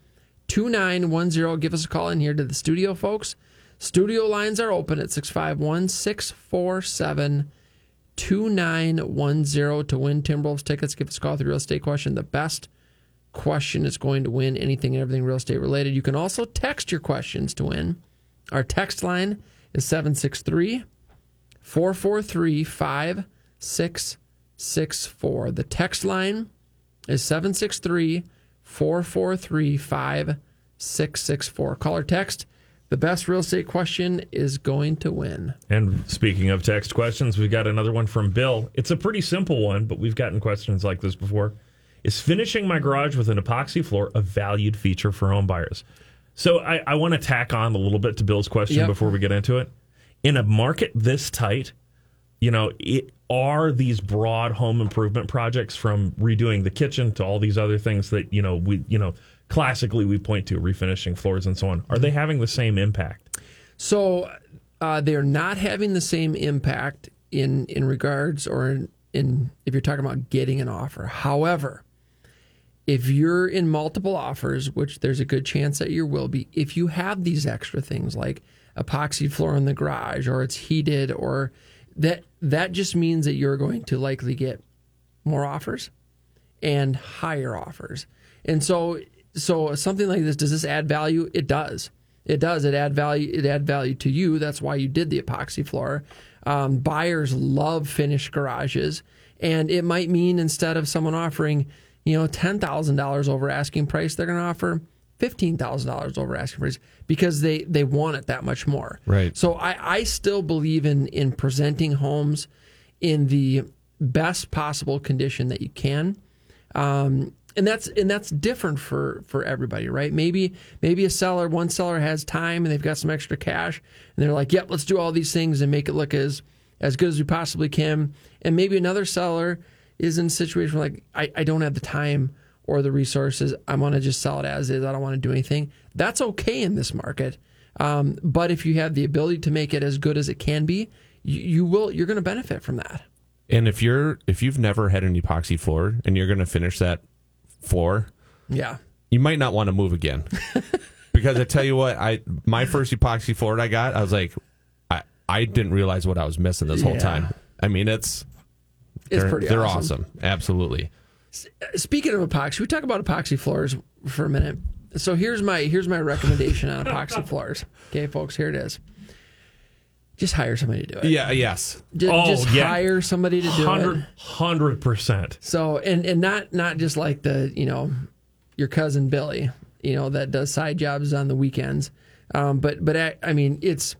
C: 2910. Give us a call in here to the studio, folks. Studio lines are open at 651 647 2910 to win Timberwolves tickets. Give us a call with your real estate question. The best question is going to win anything and everything real estate related. You can also text your questions to win. Our text line is 763 443 5664. The text line is 763 443 5664. Call or text. The best real estate question is going to win.
D: And speaking of text questions, we've got another one from Bill. It's a pretty simple one, but we've gotten questions like this before. Is finishing my garage with an epoxy floor a valued feature for home buyers? So I, I want to tack on a little bit to Bill's question
C: Yep.
D: before we get into it. In a market this tight, you know, it, are these broad home improvement projects from redoing the kitchen to all these other things that you know we you know classically we point to refinishing floors and so on? Are they having the same impact?
C: So uh, they're not having the same impact in in regards or in, in if you're talking about getting an offer. However, if you're in multiple offers, which there's a good chance that you will be, if you have these extra things like epoxy floor in the garage or it's heated or that that just means that you're going to likely get more offers and higher offers. And so so something like this does this add value? It does. It does. It add value. It add value to you. That's why you did the epoxy floor. Um, buyers love finished garages, and it might mean instead of someone offering, you know, ten thousand dollars over asking price, they're going to offer fifteen thousand dollars over asking price because they they want it that much more.
E: Right.
C: So I I still believe in in presenting homes in the best possible condition that you can. Um, and that's and that's different for for everybody, right? Maybe maybe a seller, one seller has time and they've got some extra cash, and they're like, "Yep, let's do all these things and make it look as as good as we possibly can." And maybe another seller is in a situation where like, I, I don't have the time or the resources. I want to just sell it as is. I don't want to do anything. That's okay in this market. Um, but if you have the ability to make it as good as it can be, you, you will. You're going to benefit from that.
E: And if you're if you've never had an epoxy floor and you're going to finish that floor,
C: Yeah.
E: you might not want to move again. (laughs) because I tell you what, I my first epoxy floor I got, I was like, I I didn't realize what I was missing this whole
C: Yeah.
E: time. I mean, it's
C: It's
E: they're,
C: pretty
E: they're
C: awesome.
E: awesome. Absolutely.
C: Speaking of epoxy, we talk about epoxy floors for a minute. So here's my here's my recommendation on epoxy (laughs) floors. Okay, folks, here it is. Just hire somebody to do it.
E: Yeah. Yes.
C: Ju-
D: Oh,
C: just
D: yeah.
C: hire somebody to do it.
D: Hundred percent.
C: So and and not not just like the you know your cousin Billy, you know that does side jobs on the weekends, um, but but I, I mean it's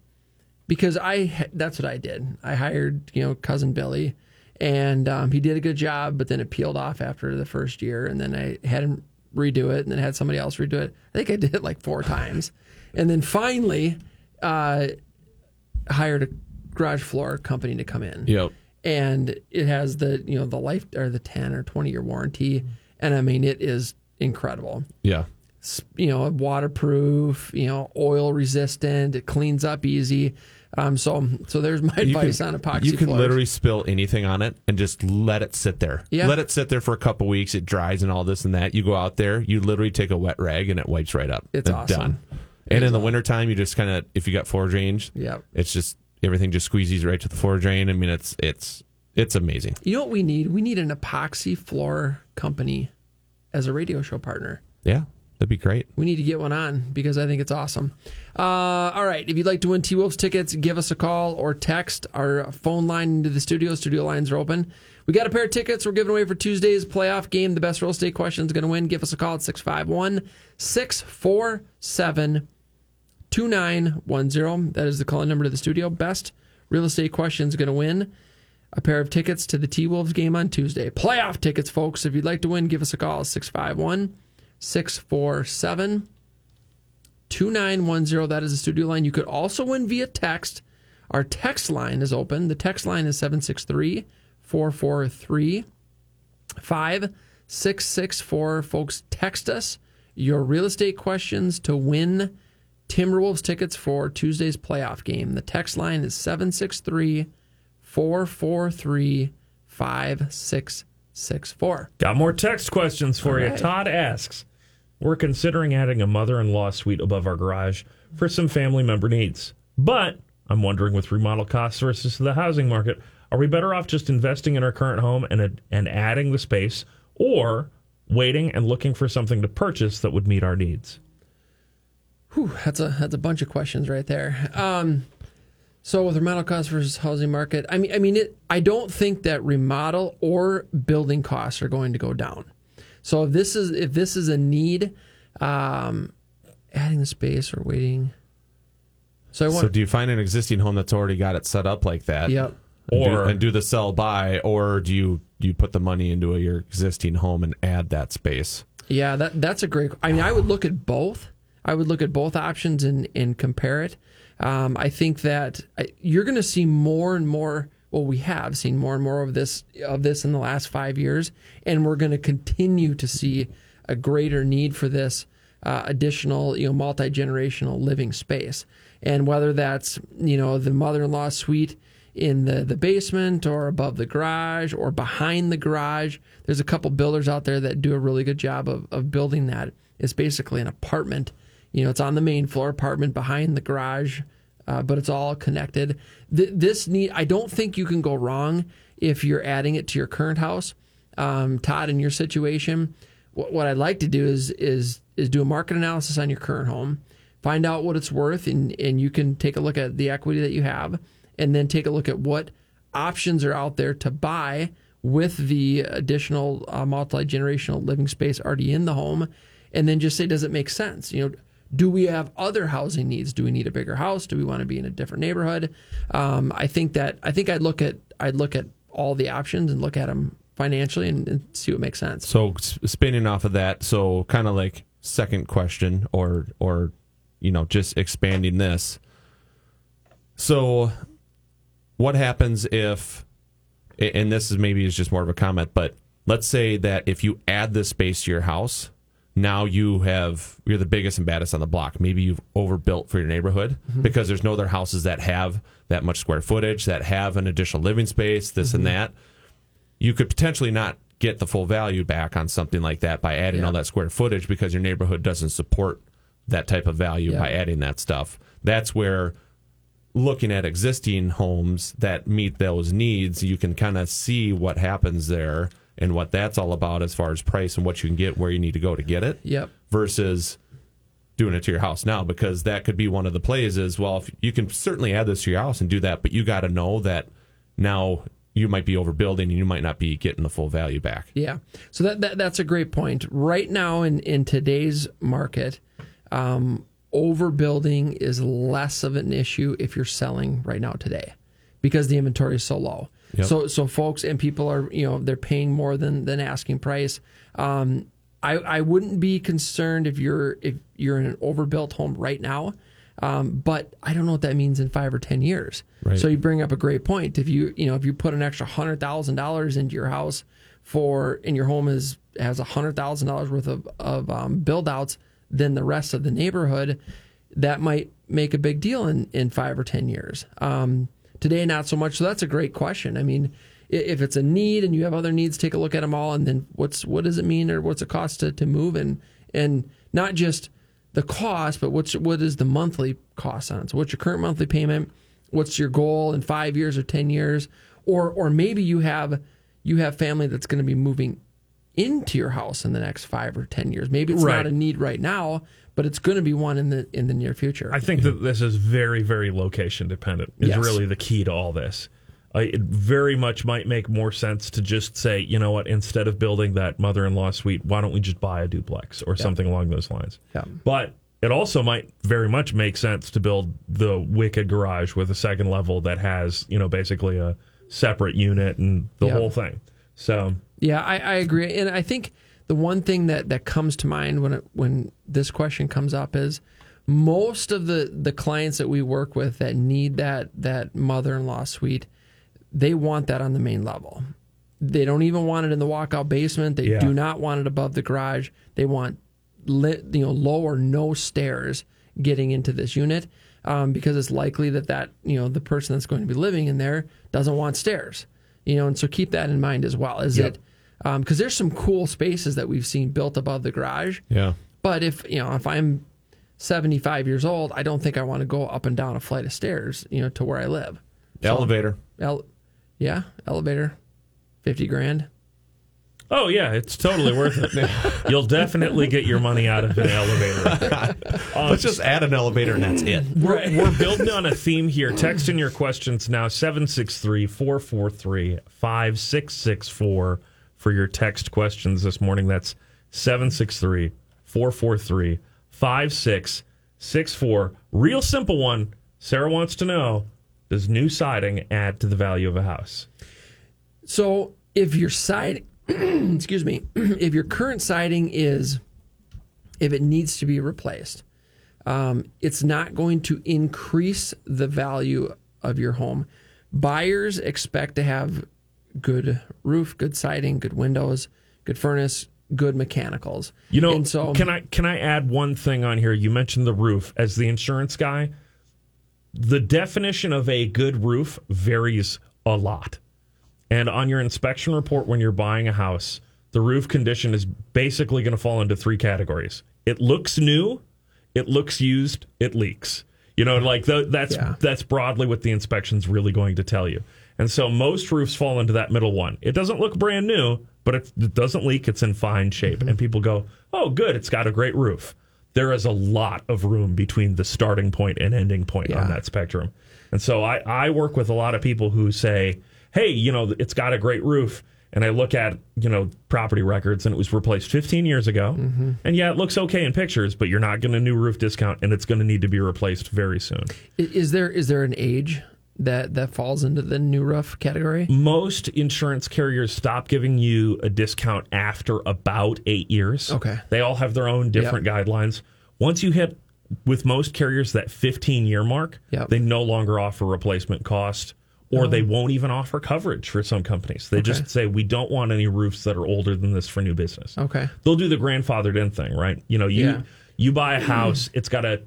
C: because I that's what I did. I hired you know cousin Billy, and um, he did a good job, but then it peeled off after the first year, and then I had him redo it, and then had somebody else redo it. I think I did it like four times, and then finally uh, hired a garage floor company to come in
E: Yep.
C: and it has the you know the life or the 10 or 20 year warranty and i mean it is incredible
E: Yeah.
C: you know, waterproof, you know, oil resistant. It cleans up easy. Um, so, so there's my
E: You
C: advice
E: can-
C: on epoxy
E: You can
C: floors.
E: literally spill anything on it and just let it sit there.
C: Yeah.
E: Let it sit there for a couple weeks. It dries and all this and that. You go out there, you literally take a wet rag and it wipes right up.
C: It's
E: And
C: awesome.
E: Done. And in the wintertime, you just kind of, if you got floor drains,
C: Yep.
E: it's just everything just squeezes right to the floor drain. I mean, it's it's it's amazing.
C: You know what we need? We need an epoxy floor company as a radio show partner.
E: Yeah, that'd be great.
C: We need to get one on because I think it's awesome. Uh, all right. If you'd like to win T Wolves tickets, give us a call or text. Our phone line into the studio. Studio lines are open. We got a pair of tickets we're giving away for Tuesday's playoff game. The best real estate question is going to win. Give us a call at 651 647 2910. That is the call number to the studio. Best real estate question is going to win a pair of tickets to the T Wolves game on Tuesday. Playoff tickets, folks. If you'd like to win, give us a call 651 647 2910. That is the studio line. You could also win via text. Our text line is open. The text line is 763 443 5664. Folks, text us your real estate questions to win Timberwolves tickets for Tuesday's playoff game. The text line is 763 443 5664.
D: Got more text questions for you.
C: right.
D: Todd asks We're considering adding a mother in law suite above our garage for some family member needs. But I'm wondering with remodel costs versus the housing market, are we better off just investing in our current home and, and adding the space or waiting and looking for something to purchase that would meet our needs?
C: Whew, that's a that's a bunch of questions right there. Um, so with remodel costs versus housing market, I mean, I mean, it. I don't think that remodel or building costs are going to go down. So if this is if this is a need, um, adding the space or waiting. So I want.
E: So, do you find an existing home that's already got it set up like that?
C: Yep.
E: And do-
D: Or-
E: and do the sell buy, or do you you put the money into a, your existing home and add that space?
C: Yeah, that that's a great. I mean, I would look at both. I would look at both options and and compare it. Um, I think that I, you're going to see more and more. Well, we have seen more and more of this of this in the last five years, and we're going to continue to see a greater need for this uh, additional, you know, multi generational living space. And whether that's you know the mother in law suite in the, the basement or above the garage or behind the garage. There's a couple builders out there that do a really good job of, of building that. It's basically an apartment. You know, it's on the main floor, apartment behind the garage, uh, but it's all connected. Th- this need, I don't think you can go wrong if you're adding it to your current house. Um, Todd, in your situation, what, what I'd like to do is is is do a market analysis on your current home, find out what it's worth, and and you can take a look at the equity that you have, and then take a look at what options are out there to buy with the additional uh, multi generational living space already in the home, and then just say, does it make sense? You know, do we have other housing needs? Do we need a bigger house? Do we want to be in a different neighborhood? Um, I think that I think I'd look at I'd look at all the options and look at them financially and, and see what makes sense.
E: So spinning off of that, so kind of like second question, or or you know just expanding this. So, what happens if, and this is maybe is just more of a comment, but let's say that if you add this space to your house, now you have you're the biggest and baddest on the block. Maybe you've overbuilt for your neighborhood mm-hmm. because there's no other houses that have that much square footage that have an additional living space, this and mm-hmm. that you could potentially not get the full value back on something like that by adding
C: Yeah.
E: all that square footage because your neighborhood doesn't support that type of value
C: Yeah.
E: by adding that stuff. That's where looking at existing homes that meet those needs, you can kind of see what happens there and what that's all about as far as price and what you can get where you need to go to get it
C: Yep.
E: versus doing it to your house now because that could be one of the plays is well if you can certainly add this to your house and do that but you got to know that now you might be overbuilding and you might not be getting the full value back
C: Yeah. So that, that that's a great point. Right now in in today's market, um, overbuilding is less of an issue if you're selling right now today because the inventory is so low.
E: Yep.
C: So so folks and people are you know they're paying more than than asking price. Um, I I wouldn't be concerned if you're if you're in an overbuilt home right now. Um, but I don't know what that means in five or ten years.
E: Right.
C: So you bring up a great point. If you you know if you put an extra hundred thousand dollars into your house for and your home is has a hundred thousand dollars worth of of um, build outs, than the rest of the neighborhood, that might make a big deal in, in five or 10 years. Um, today, not so much. So that's a great question. I mean, if it's a need and you have other needs, take a look at them all. And then what's, what does it mean or what's the cost to, to move? And, and not just the cost, but what's, what is the monthly cost on it? So what's your current monthly payment? What's your goal in five years or 10 years? Or, or maybe you have, you have family that's going to be moving into your house in the next five or 10 years. Maybe it's
D: Right.
C: not a need right now, but it's going to be one in the, in the near future.
D: I think that this is very, very location dependent. Is
C: Yes.
D: really the key to all this. Uh, it very much might make more sense to just say, you know what, instead of building that mother-in-law suite, why don't we just buy a duplex or something along those lines? But it also might very much make sense to build the wicked garage with a second level that has, you know, basically a separate unit and the whole thing. So
C: Yeah, I, I agree, and I think the one thing that, that comes to mind when it, when this question comes up is most of the, the clients that we work with that need that that mother in law suite, they want that on the main level. They don't even want it in the walkout basement. They
D: Yeah.
C: do not want it above the garage. They want lit, you know low or no stairs getting into this unit um, because it's likely that that you know the person that's going to be living in there doesn't want stairs. You know, and so keep that in mind as well. Is
D: Yep.
C: it um, because there's some cool spaces that we've seen built above the garage.
E: Yeah.
C: But if you know, if I'm 75 years old, I don't think I want to go up and down a flight of stairs, you know, to where I live.
E: Elevator.
C: El- yeah, elevator, 50 grand.
D: Oh yeah, it's totally worth it. (laughs) You'll definitely get your money out of an elevator.
E: Let's um, just add an elevator and that's it.
D: We're, we're building on a theme here. Text in your questions now 763 443 5664 for your text questions this morning. That's 763 443 5664. Real simple one. Sarah wants to know Does new siding add to the value of a house?
C: So if your siding, (clears throat) excuse me, (clears throat) if your current siding is, if it needs to be replaced, um, it's not going to increase the value of your home. Buyers expect to have good roof, good siding, good windows, good furnace, good mechanicals.
D: You know,
C: and so
D: can I can I add one thing on here? You mentioned the roof as the insurance guy. The definition of a good roof varies a lot. And on your inspection report when you're buying a house, the roof condition is basically going to fall into three categories. It looks new, it looks used, it leaks. You know, like the, that's
C: Yeah.
D: that's broadly what the inspection's really going to tell you. And so most roofs fall into that middle one. It doesn't look brand new, but it, it doesn't leak. It's in fine shape. Mm-hmm. And people go, "Oh, good, it's got a great roof." There is a lot of room between the starting point and ending point on that spectrum. And so I, I work with a lot of people who say, "Hey, you know, it's got a great roof." And I look at, you know, property records and it was replaced 15 years ago. Mm-hmm. And yeah, it looks okay in pictures, but you're not getting a new roof discount and it's going to need to be replaced very soon.
C: is there is there an age that that falls into the new roof category?
D: Most insurance carriers stop giving you a discount after about eight years.
C: Okay.
D: They all have their own different guidelines. Once you hit, with most carriers, that 15 year mark,
C: Yep.
D: they no longer offer replacement cost or they um, won't even offer coverage for some companies. They just say, we don't want any roofs that are older than this for new business.
C: Okay.
D: They'll do the grandfathered in thing, right? You know, you
C: Yeah.
D: you buy a house, mm-hmm. it's got a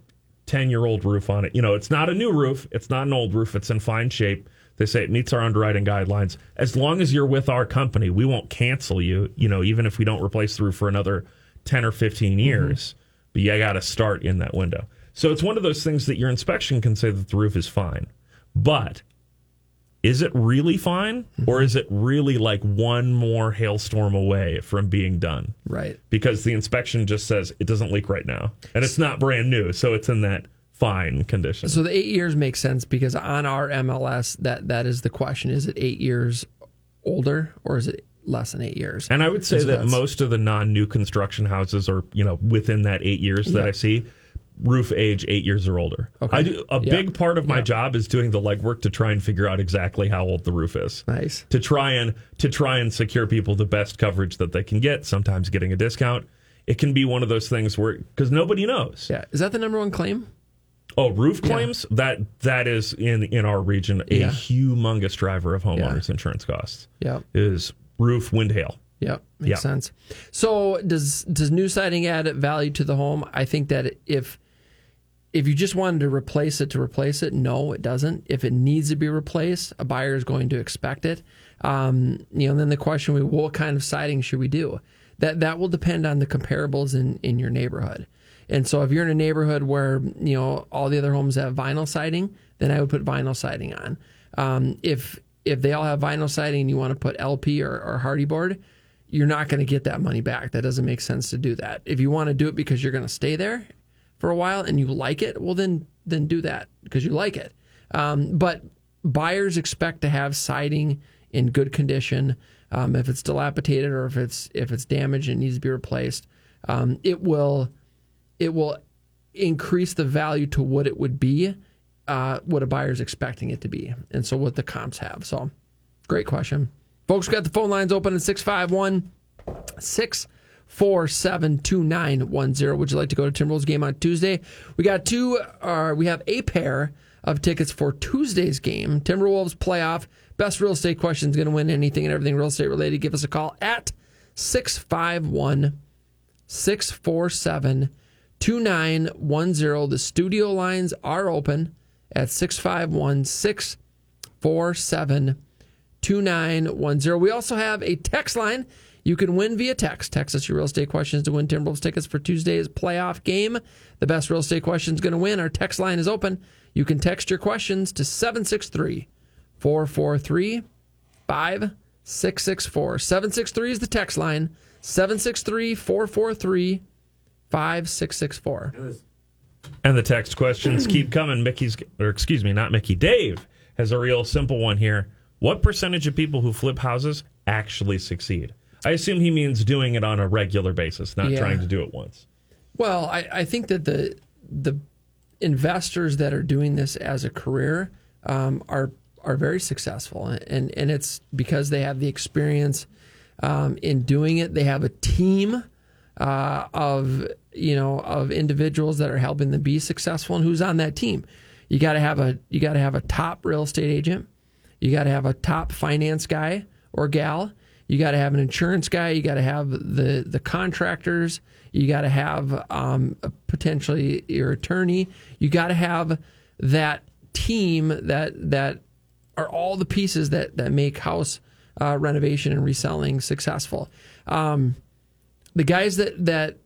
D: 10 year old roof on it. You know, it's not a new roof, it's not an old roof, it's in fine shape. They say it meets our underwriting guidelines. As long as you're with our company, we won't cancel you, you know, even if we don't replace the roof for another 10 or 15 mm-hmm. years. But you got to start in that window. So it's one of those things that your inspection can say that the roof is fine. But is it really fine or mm-hmm. is it really like one more hailstorm away from being done?
C: Right.
D: because the inspection just says it doesn't leak right now and it's not brand new so it's in that fine condition
C: So the eight years makes sense because on our MLS, that that is the question: is it eight years older or is it less than eight years?
D: and i would say
C: So
D: that most of the non-new construction houses are you know within that eight years that
C: Yeah.
D: i see roof age eight years or older
C: Okay.
D: i do a
C: Yeah.
D: big part of my
C: Yeah.
D: job is doing the legwork to try and figure out exactly how old the roof is
C: Nice.
D: to try and to try and secure people the best coverage that they can get sometimes getting a discount it can be one of those things where because nobody knows
C: Yeah. Is that the number one claim?
D: Oh, roof claims that that is in in our region a
C: Yeah.
D: humongous driver of homeowners insurance costs
C: Yeah.
D: is roof wind hail.
C: Yep, makes sense. So does does new siding add value to the home? I think that if if you just wanted to replace it to replace it, no, it doesn't. If it needs to be replaced, a buyer is going to expect it. Um, you know, then the question be, what kind of siding should we do? That that will depend on the comparables in in your neighborhood. And so if you're in a neighborhood where you know all the other homes have vinyl siding, then I would put vinyl siding on. Um, if if they all have vinyl siding and you want to put LP or, or Hardie board, you're not going to get that money back. That doesn't make sense to do that. If you want to do it because you're going to stay there for a while and you like it, well then then do that because you like it. Um, but buyers expect to have siding in good condition. Um, if it's dilapidated or if it's if it's damaged and needs to be replaced, um, it will it will increase the value to what it would be, uh, what a buyer's expecting it to be, and so what the comps have. So, great question, folks. Got the phone lines open at 651 647 2910. Would you like to go to Timberwolves game on Tuesday? We got two, uh, we have a pair of tickets for Tuesday's game. Timberwolves playoff. Best real estate question is going to win anything and everything real estate related. Give us a call at 651 647 2910. The studio lines are open at 651 647 2910. We also have a text line. You can win via text. Text us your real estate questions to win Timberwolves tickets for Tuesday's playoff game. The best real estate question is going to win. Our text line is open. You can text your questions to 763 443 5664. 763 is the text line. 763 443 5664.
D: And the text questions keep coming. Mickey's, or excuse me, not Mickey. Dave has a real simple one here. What percentage of people who flip houses actually succeed? I assume he means doing it on a regular basis, not
C: Yeah.
D: trying to do it once.
C: Well, I, I think that the the investors that are doing this as a career um, are are very successful, and and it's because they have the experience um, in doing it. They have a team uh, of you know of individuals that are helping them be successful, and who's on that team. You got to have a you got to have a top real estate agent. You got to have a top finance guy or gal. You got to have an insurance guy. You got to have the the contractors. You got to have um, potentially your attorney. You got to have that team that that are all the pieces that that make house uh, renovation and reselling successful. Um, the guys that that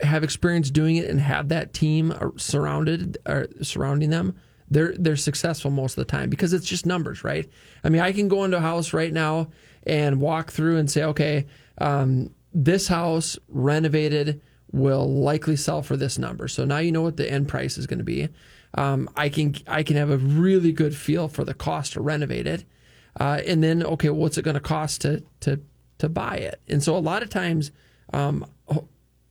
C: have experience doing it and have that team surrounded or surrounding them, they're they're successful most of the time because it's just numbers, right? I mean, I can go into a house right now and walk through and say, okay, um, this house renovated will likely sell for this number. So now you know what the end price is going to be. Um, I can I can have a really good feel for the cost to renovate it, uh, and then okay, what's it going to cost to to to buy it? And so a lot of times, um,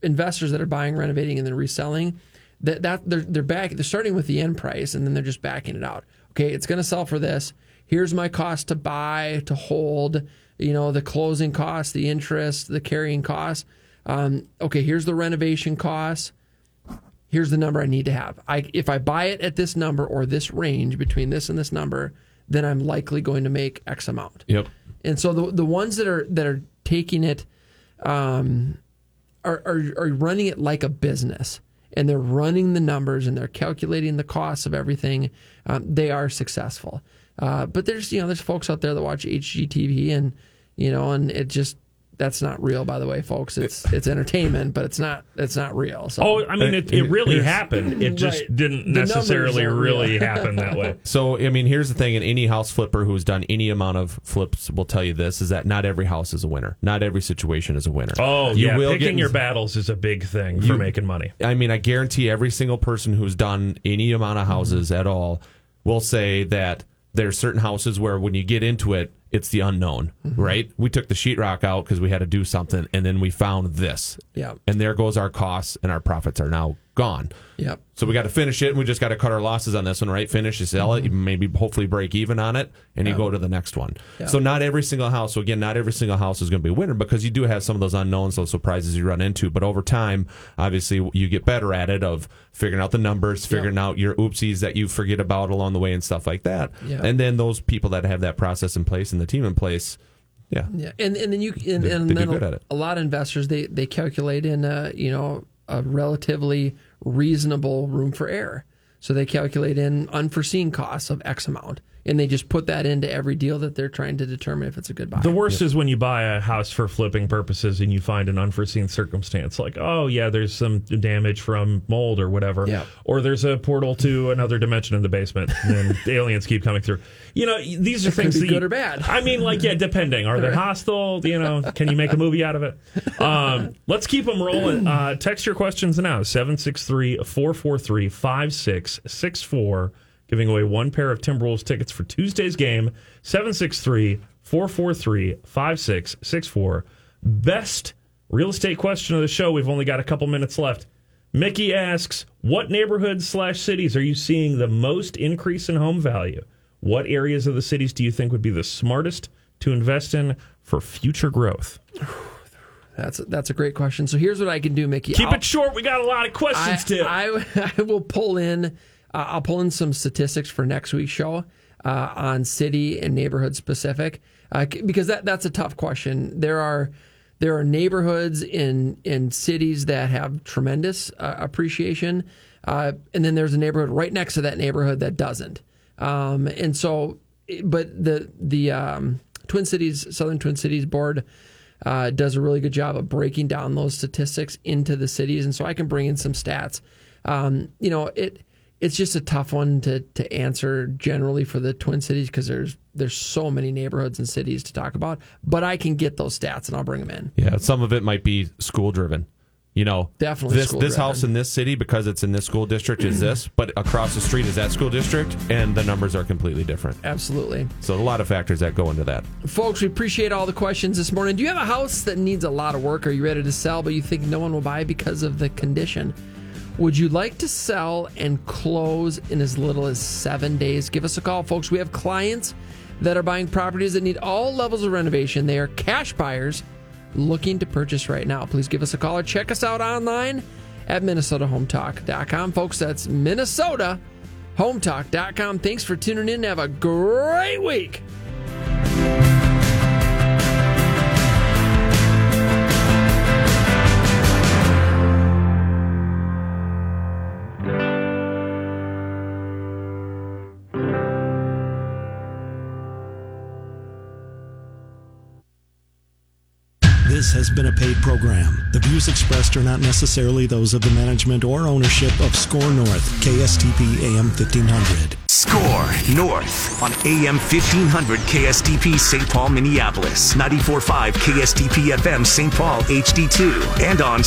C: investors that are buying, renovating, and then reselling, that that they're they're back. They're starting with the end price, and then they're just backing it out. Okay, it's going to sell for this. Here's my cost to buy, to hold. You know, the closing costs, the interest, the carrying costs. Um, okay, here's the renovation costs. Here's the number I need to have. I if I buy it at this number or this range between this and this number, then I'm likely going to make X amount.
E: Yep.
C: And so the the ones that are that are taking it um, are, are are running it like a business, and they're running the numbers and they're calculating the costs of everything. Um, they are successful. Uh, but there's you know there's folks out there that watch HGTV and you know and it just that's not real by the way folks it's it's entertainment but it's not it's not real so
D: Oh, I mean, it, it really happened. It just
C: Right.
D: didn't
C: The numbers
D: necessarily really happen that way. (laughs)
E: So, I mean, here's the thing, and any house flipper who's done any amount of flips will tell you this is that not every house is a winner. Not every situation is a winner.
D: Oh,
E: You
D: yeah.
E: will
D: Picking
E: get-
D: your battles is a big thing for making money.
E: I mean, I guarantee every single person who's done any amount of houses at all will say that there's certain houses where when you get into it, it's the unknown, mm-hmm. right? We took the sheetrock out because we had to do something, and then we found this.
C: yeah
E: And there goes our costs, and our profits are now gone.
C: yep
E: So we got to finish it, and we just got to cut our losses on this one, right? Finish, you sell it, you maybe hopefully break even on it, and you go to the next one. So not every single house. So again, not every single house is going to be a winner because you do have some of those unknowns, those surprises you run into. But over time, obviously, you get better at it of figuring out the numbers, figuring out your oopsies that you forget about along the way, and stuff like that. And then those people that have that process in place and the team in place. Yeah.
C: Yeah, and and then you and,
E: They-
C: and
E: they
C: then a, a lot of investors they they calculate in a you know a relatively reasonable room for error. So they calculate in unforeseen costs of X amount, and they just put that into every deal that they're trying to determine if it's a good buy.
D: The worst is when you buy a house for flipping purposes and you find an unforeseen circumstance, like, oh, yeah, there's some damage from mold or whatever.
C: Yeah.
D: Or there's a portal to another dimension in the basement and (laughs) the aliens keep coming through. You know, these are things
C: be
D: that
C: good
D: you-
C: or bad.
D: I mean, like, yeah, depending. Are they hostile? You know, can you make a movie out of it? (laughs) Um, let's keep them rolling. Uh, text your questions now 763 443 5664 giving away one pair of Timberwolves tickets for Tuesday's game. 763 443 5664. Best real estate question of the show. We've only got a couple minutes left. Mickey asks, What neighborhoods slash cities are you seeing the most increase in home value? What areas of the cities do you think would be the smartest to invest in for future growth?
C: That's that's a great question. So here's what I can do, Mickey.
D: Keep
C: I'll-
D: it short. We got a lot of
C: I,
D: questions to.
C: I, (laughs) I will pull in. Uh, I'll pull in some statistics for next week's show uh, on city and neighborhood specific uh, because that that's a tough question. There are there are neighborhoods in in cities that have tremendous uh, appreciation, uh, and then there's a neighborhood right next to that neighborhood that doesn't. Um, and so, but the the um, Twin Cities Southern Twin Cities board uh, does a really good job of breaking down those statistics into the cities, and so I can bring in some stats. Um, you know, it it's just a tough one to to answer generally for the Twin Cities because there's there's so many neighborhoods and cities to talk about. But I can get those stats and I'll bring them in.
E: Yeah, some of it might be school driven. You know,
C: Definitely
E: this this house in this city because it's in this school district is this, but across the street is that school district, and the numbers are completely different.
C: Absolutely.
E: So a lot of factors that go into that.
C: Folks, we appreciate all the questions this morning. Do you have a house that needs a lot of work? Are you ready to sell, but you think no one will buy because of the condition? Would you like to sell and close in as little as seven days? Give us a call, folks. We have clients that are buying properties that need all levels of renovation. They are cash buyers looking to purchase right now. Please give us a call or check us out online at minnesotahometalk.com. Folks, that's minnesotahometalk.com. Thanks for tuning in. Have a great week.
A: This has been a paid program. The views expressed are not necessarily those of the management or ownership of SKOR North, KSTP AM 1500.
F: SKOR North on AM 1500 KSTP St. Paul, Minneapolis, 94.5 KSTP FM St. Paul HD2, and on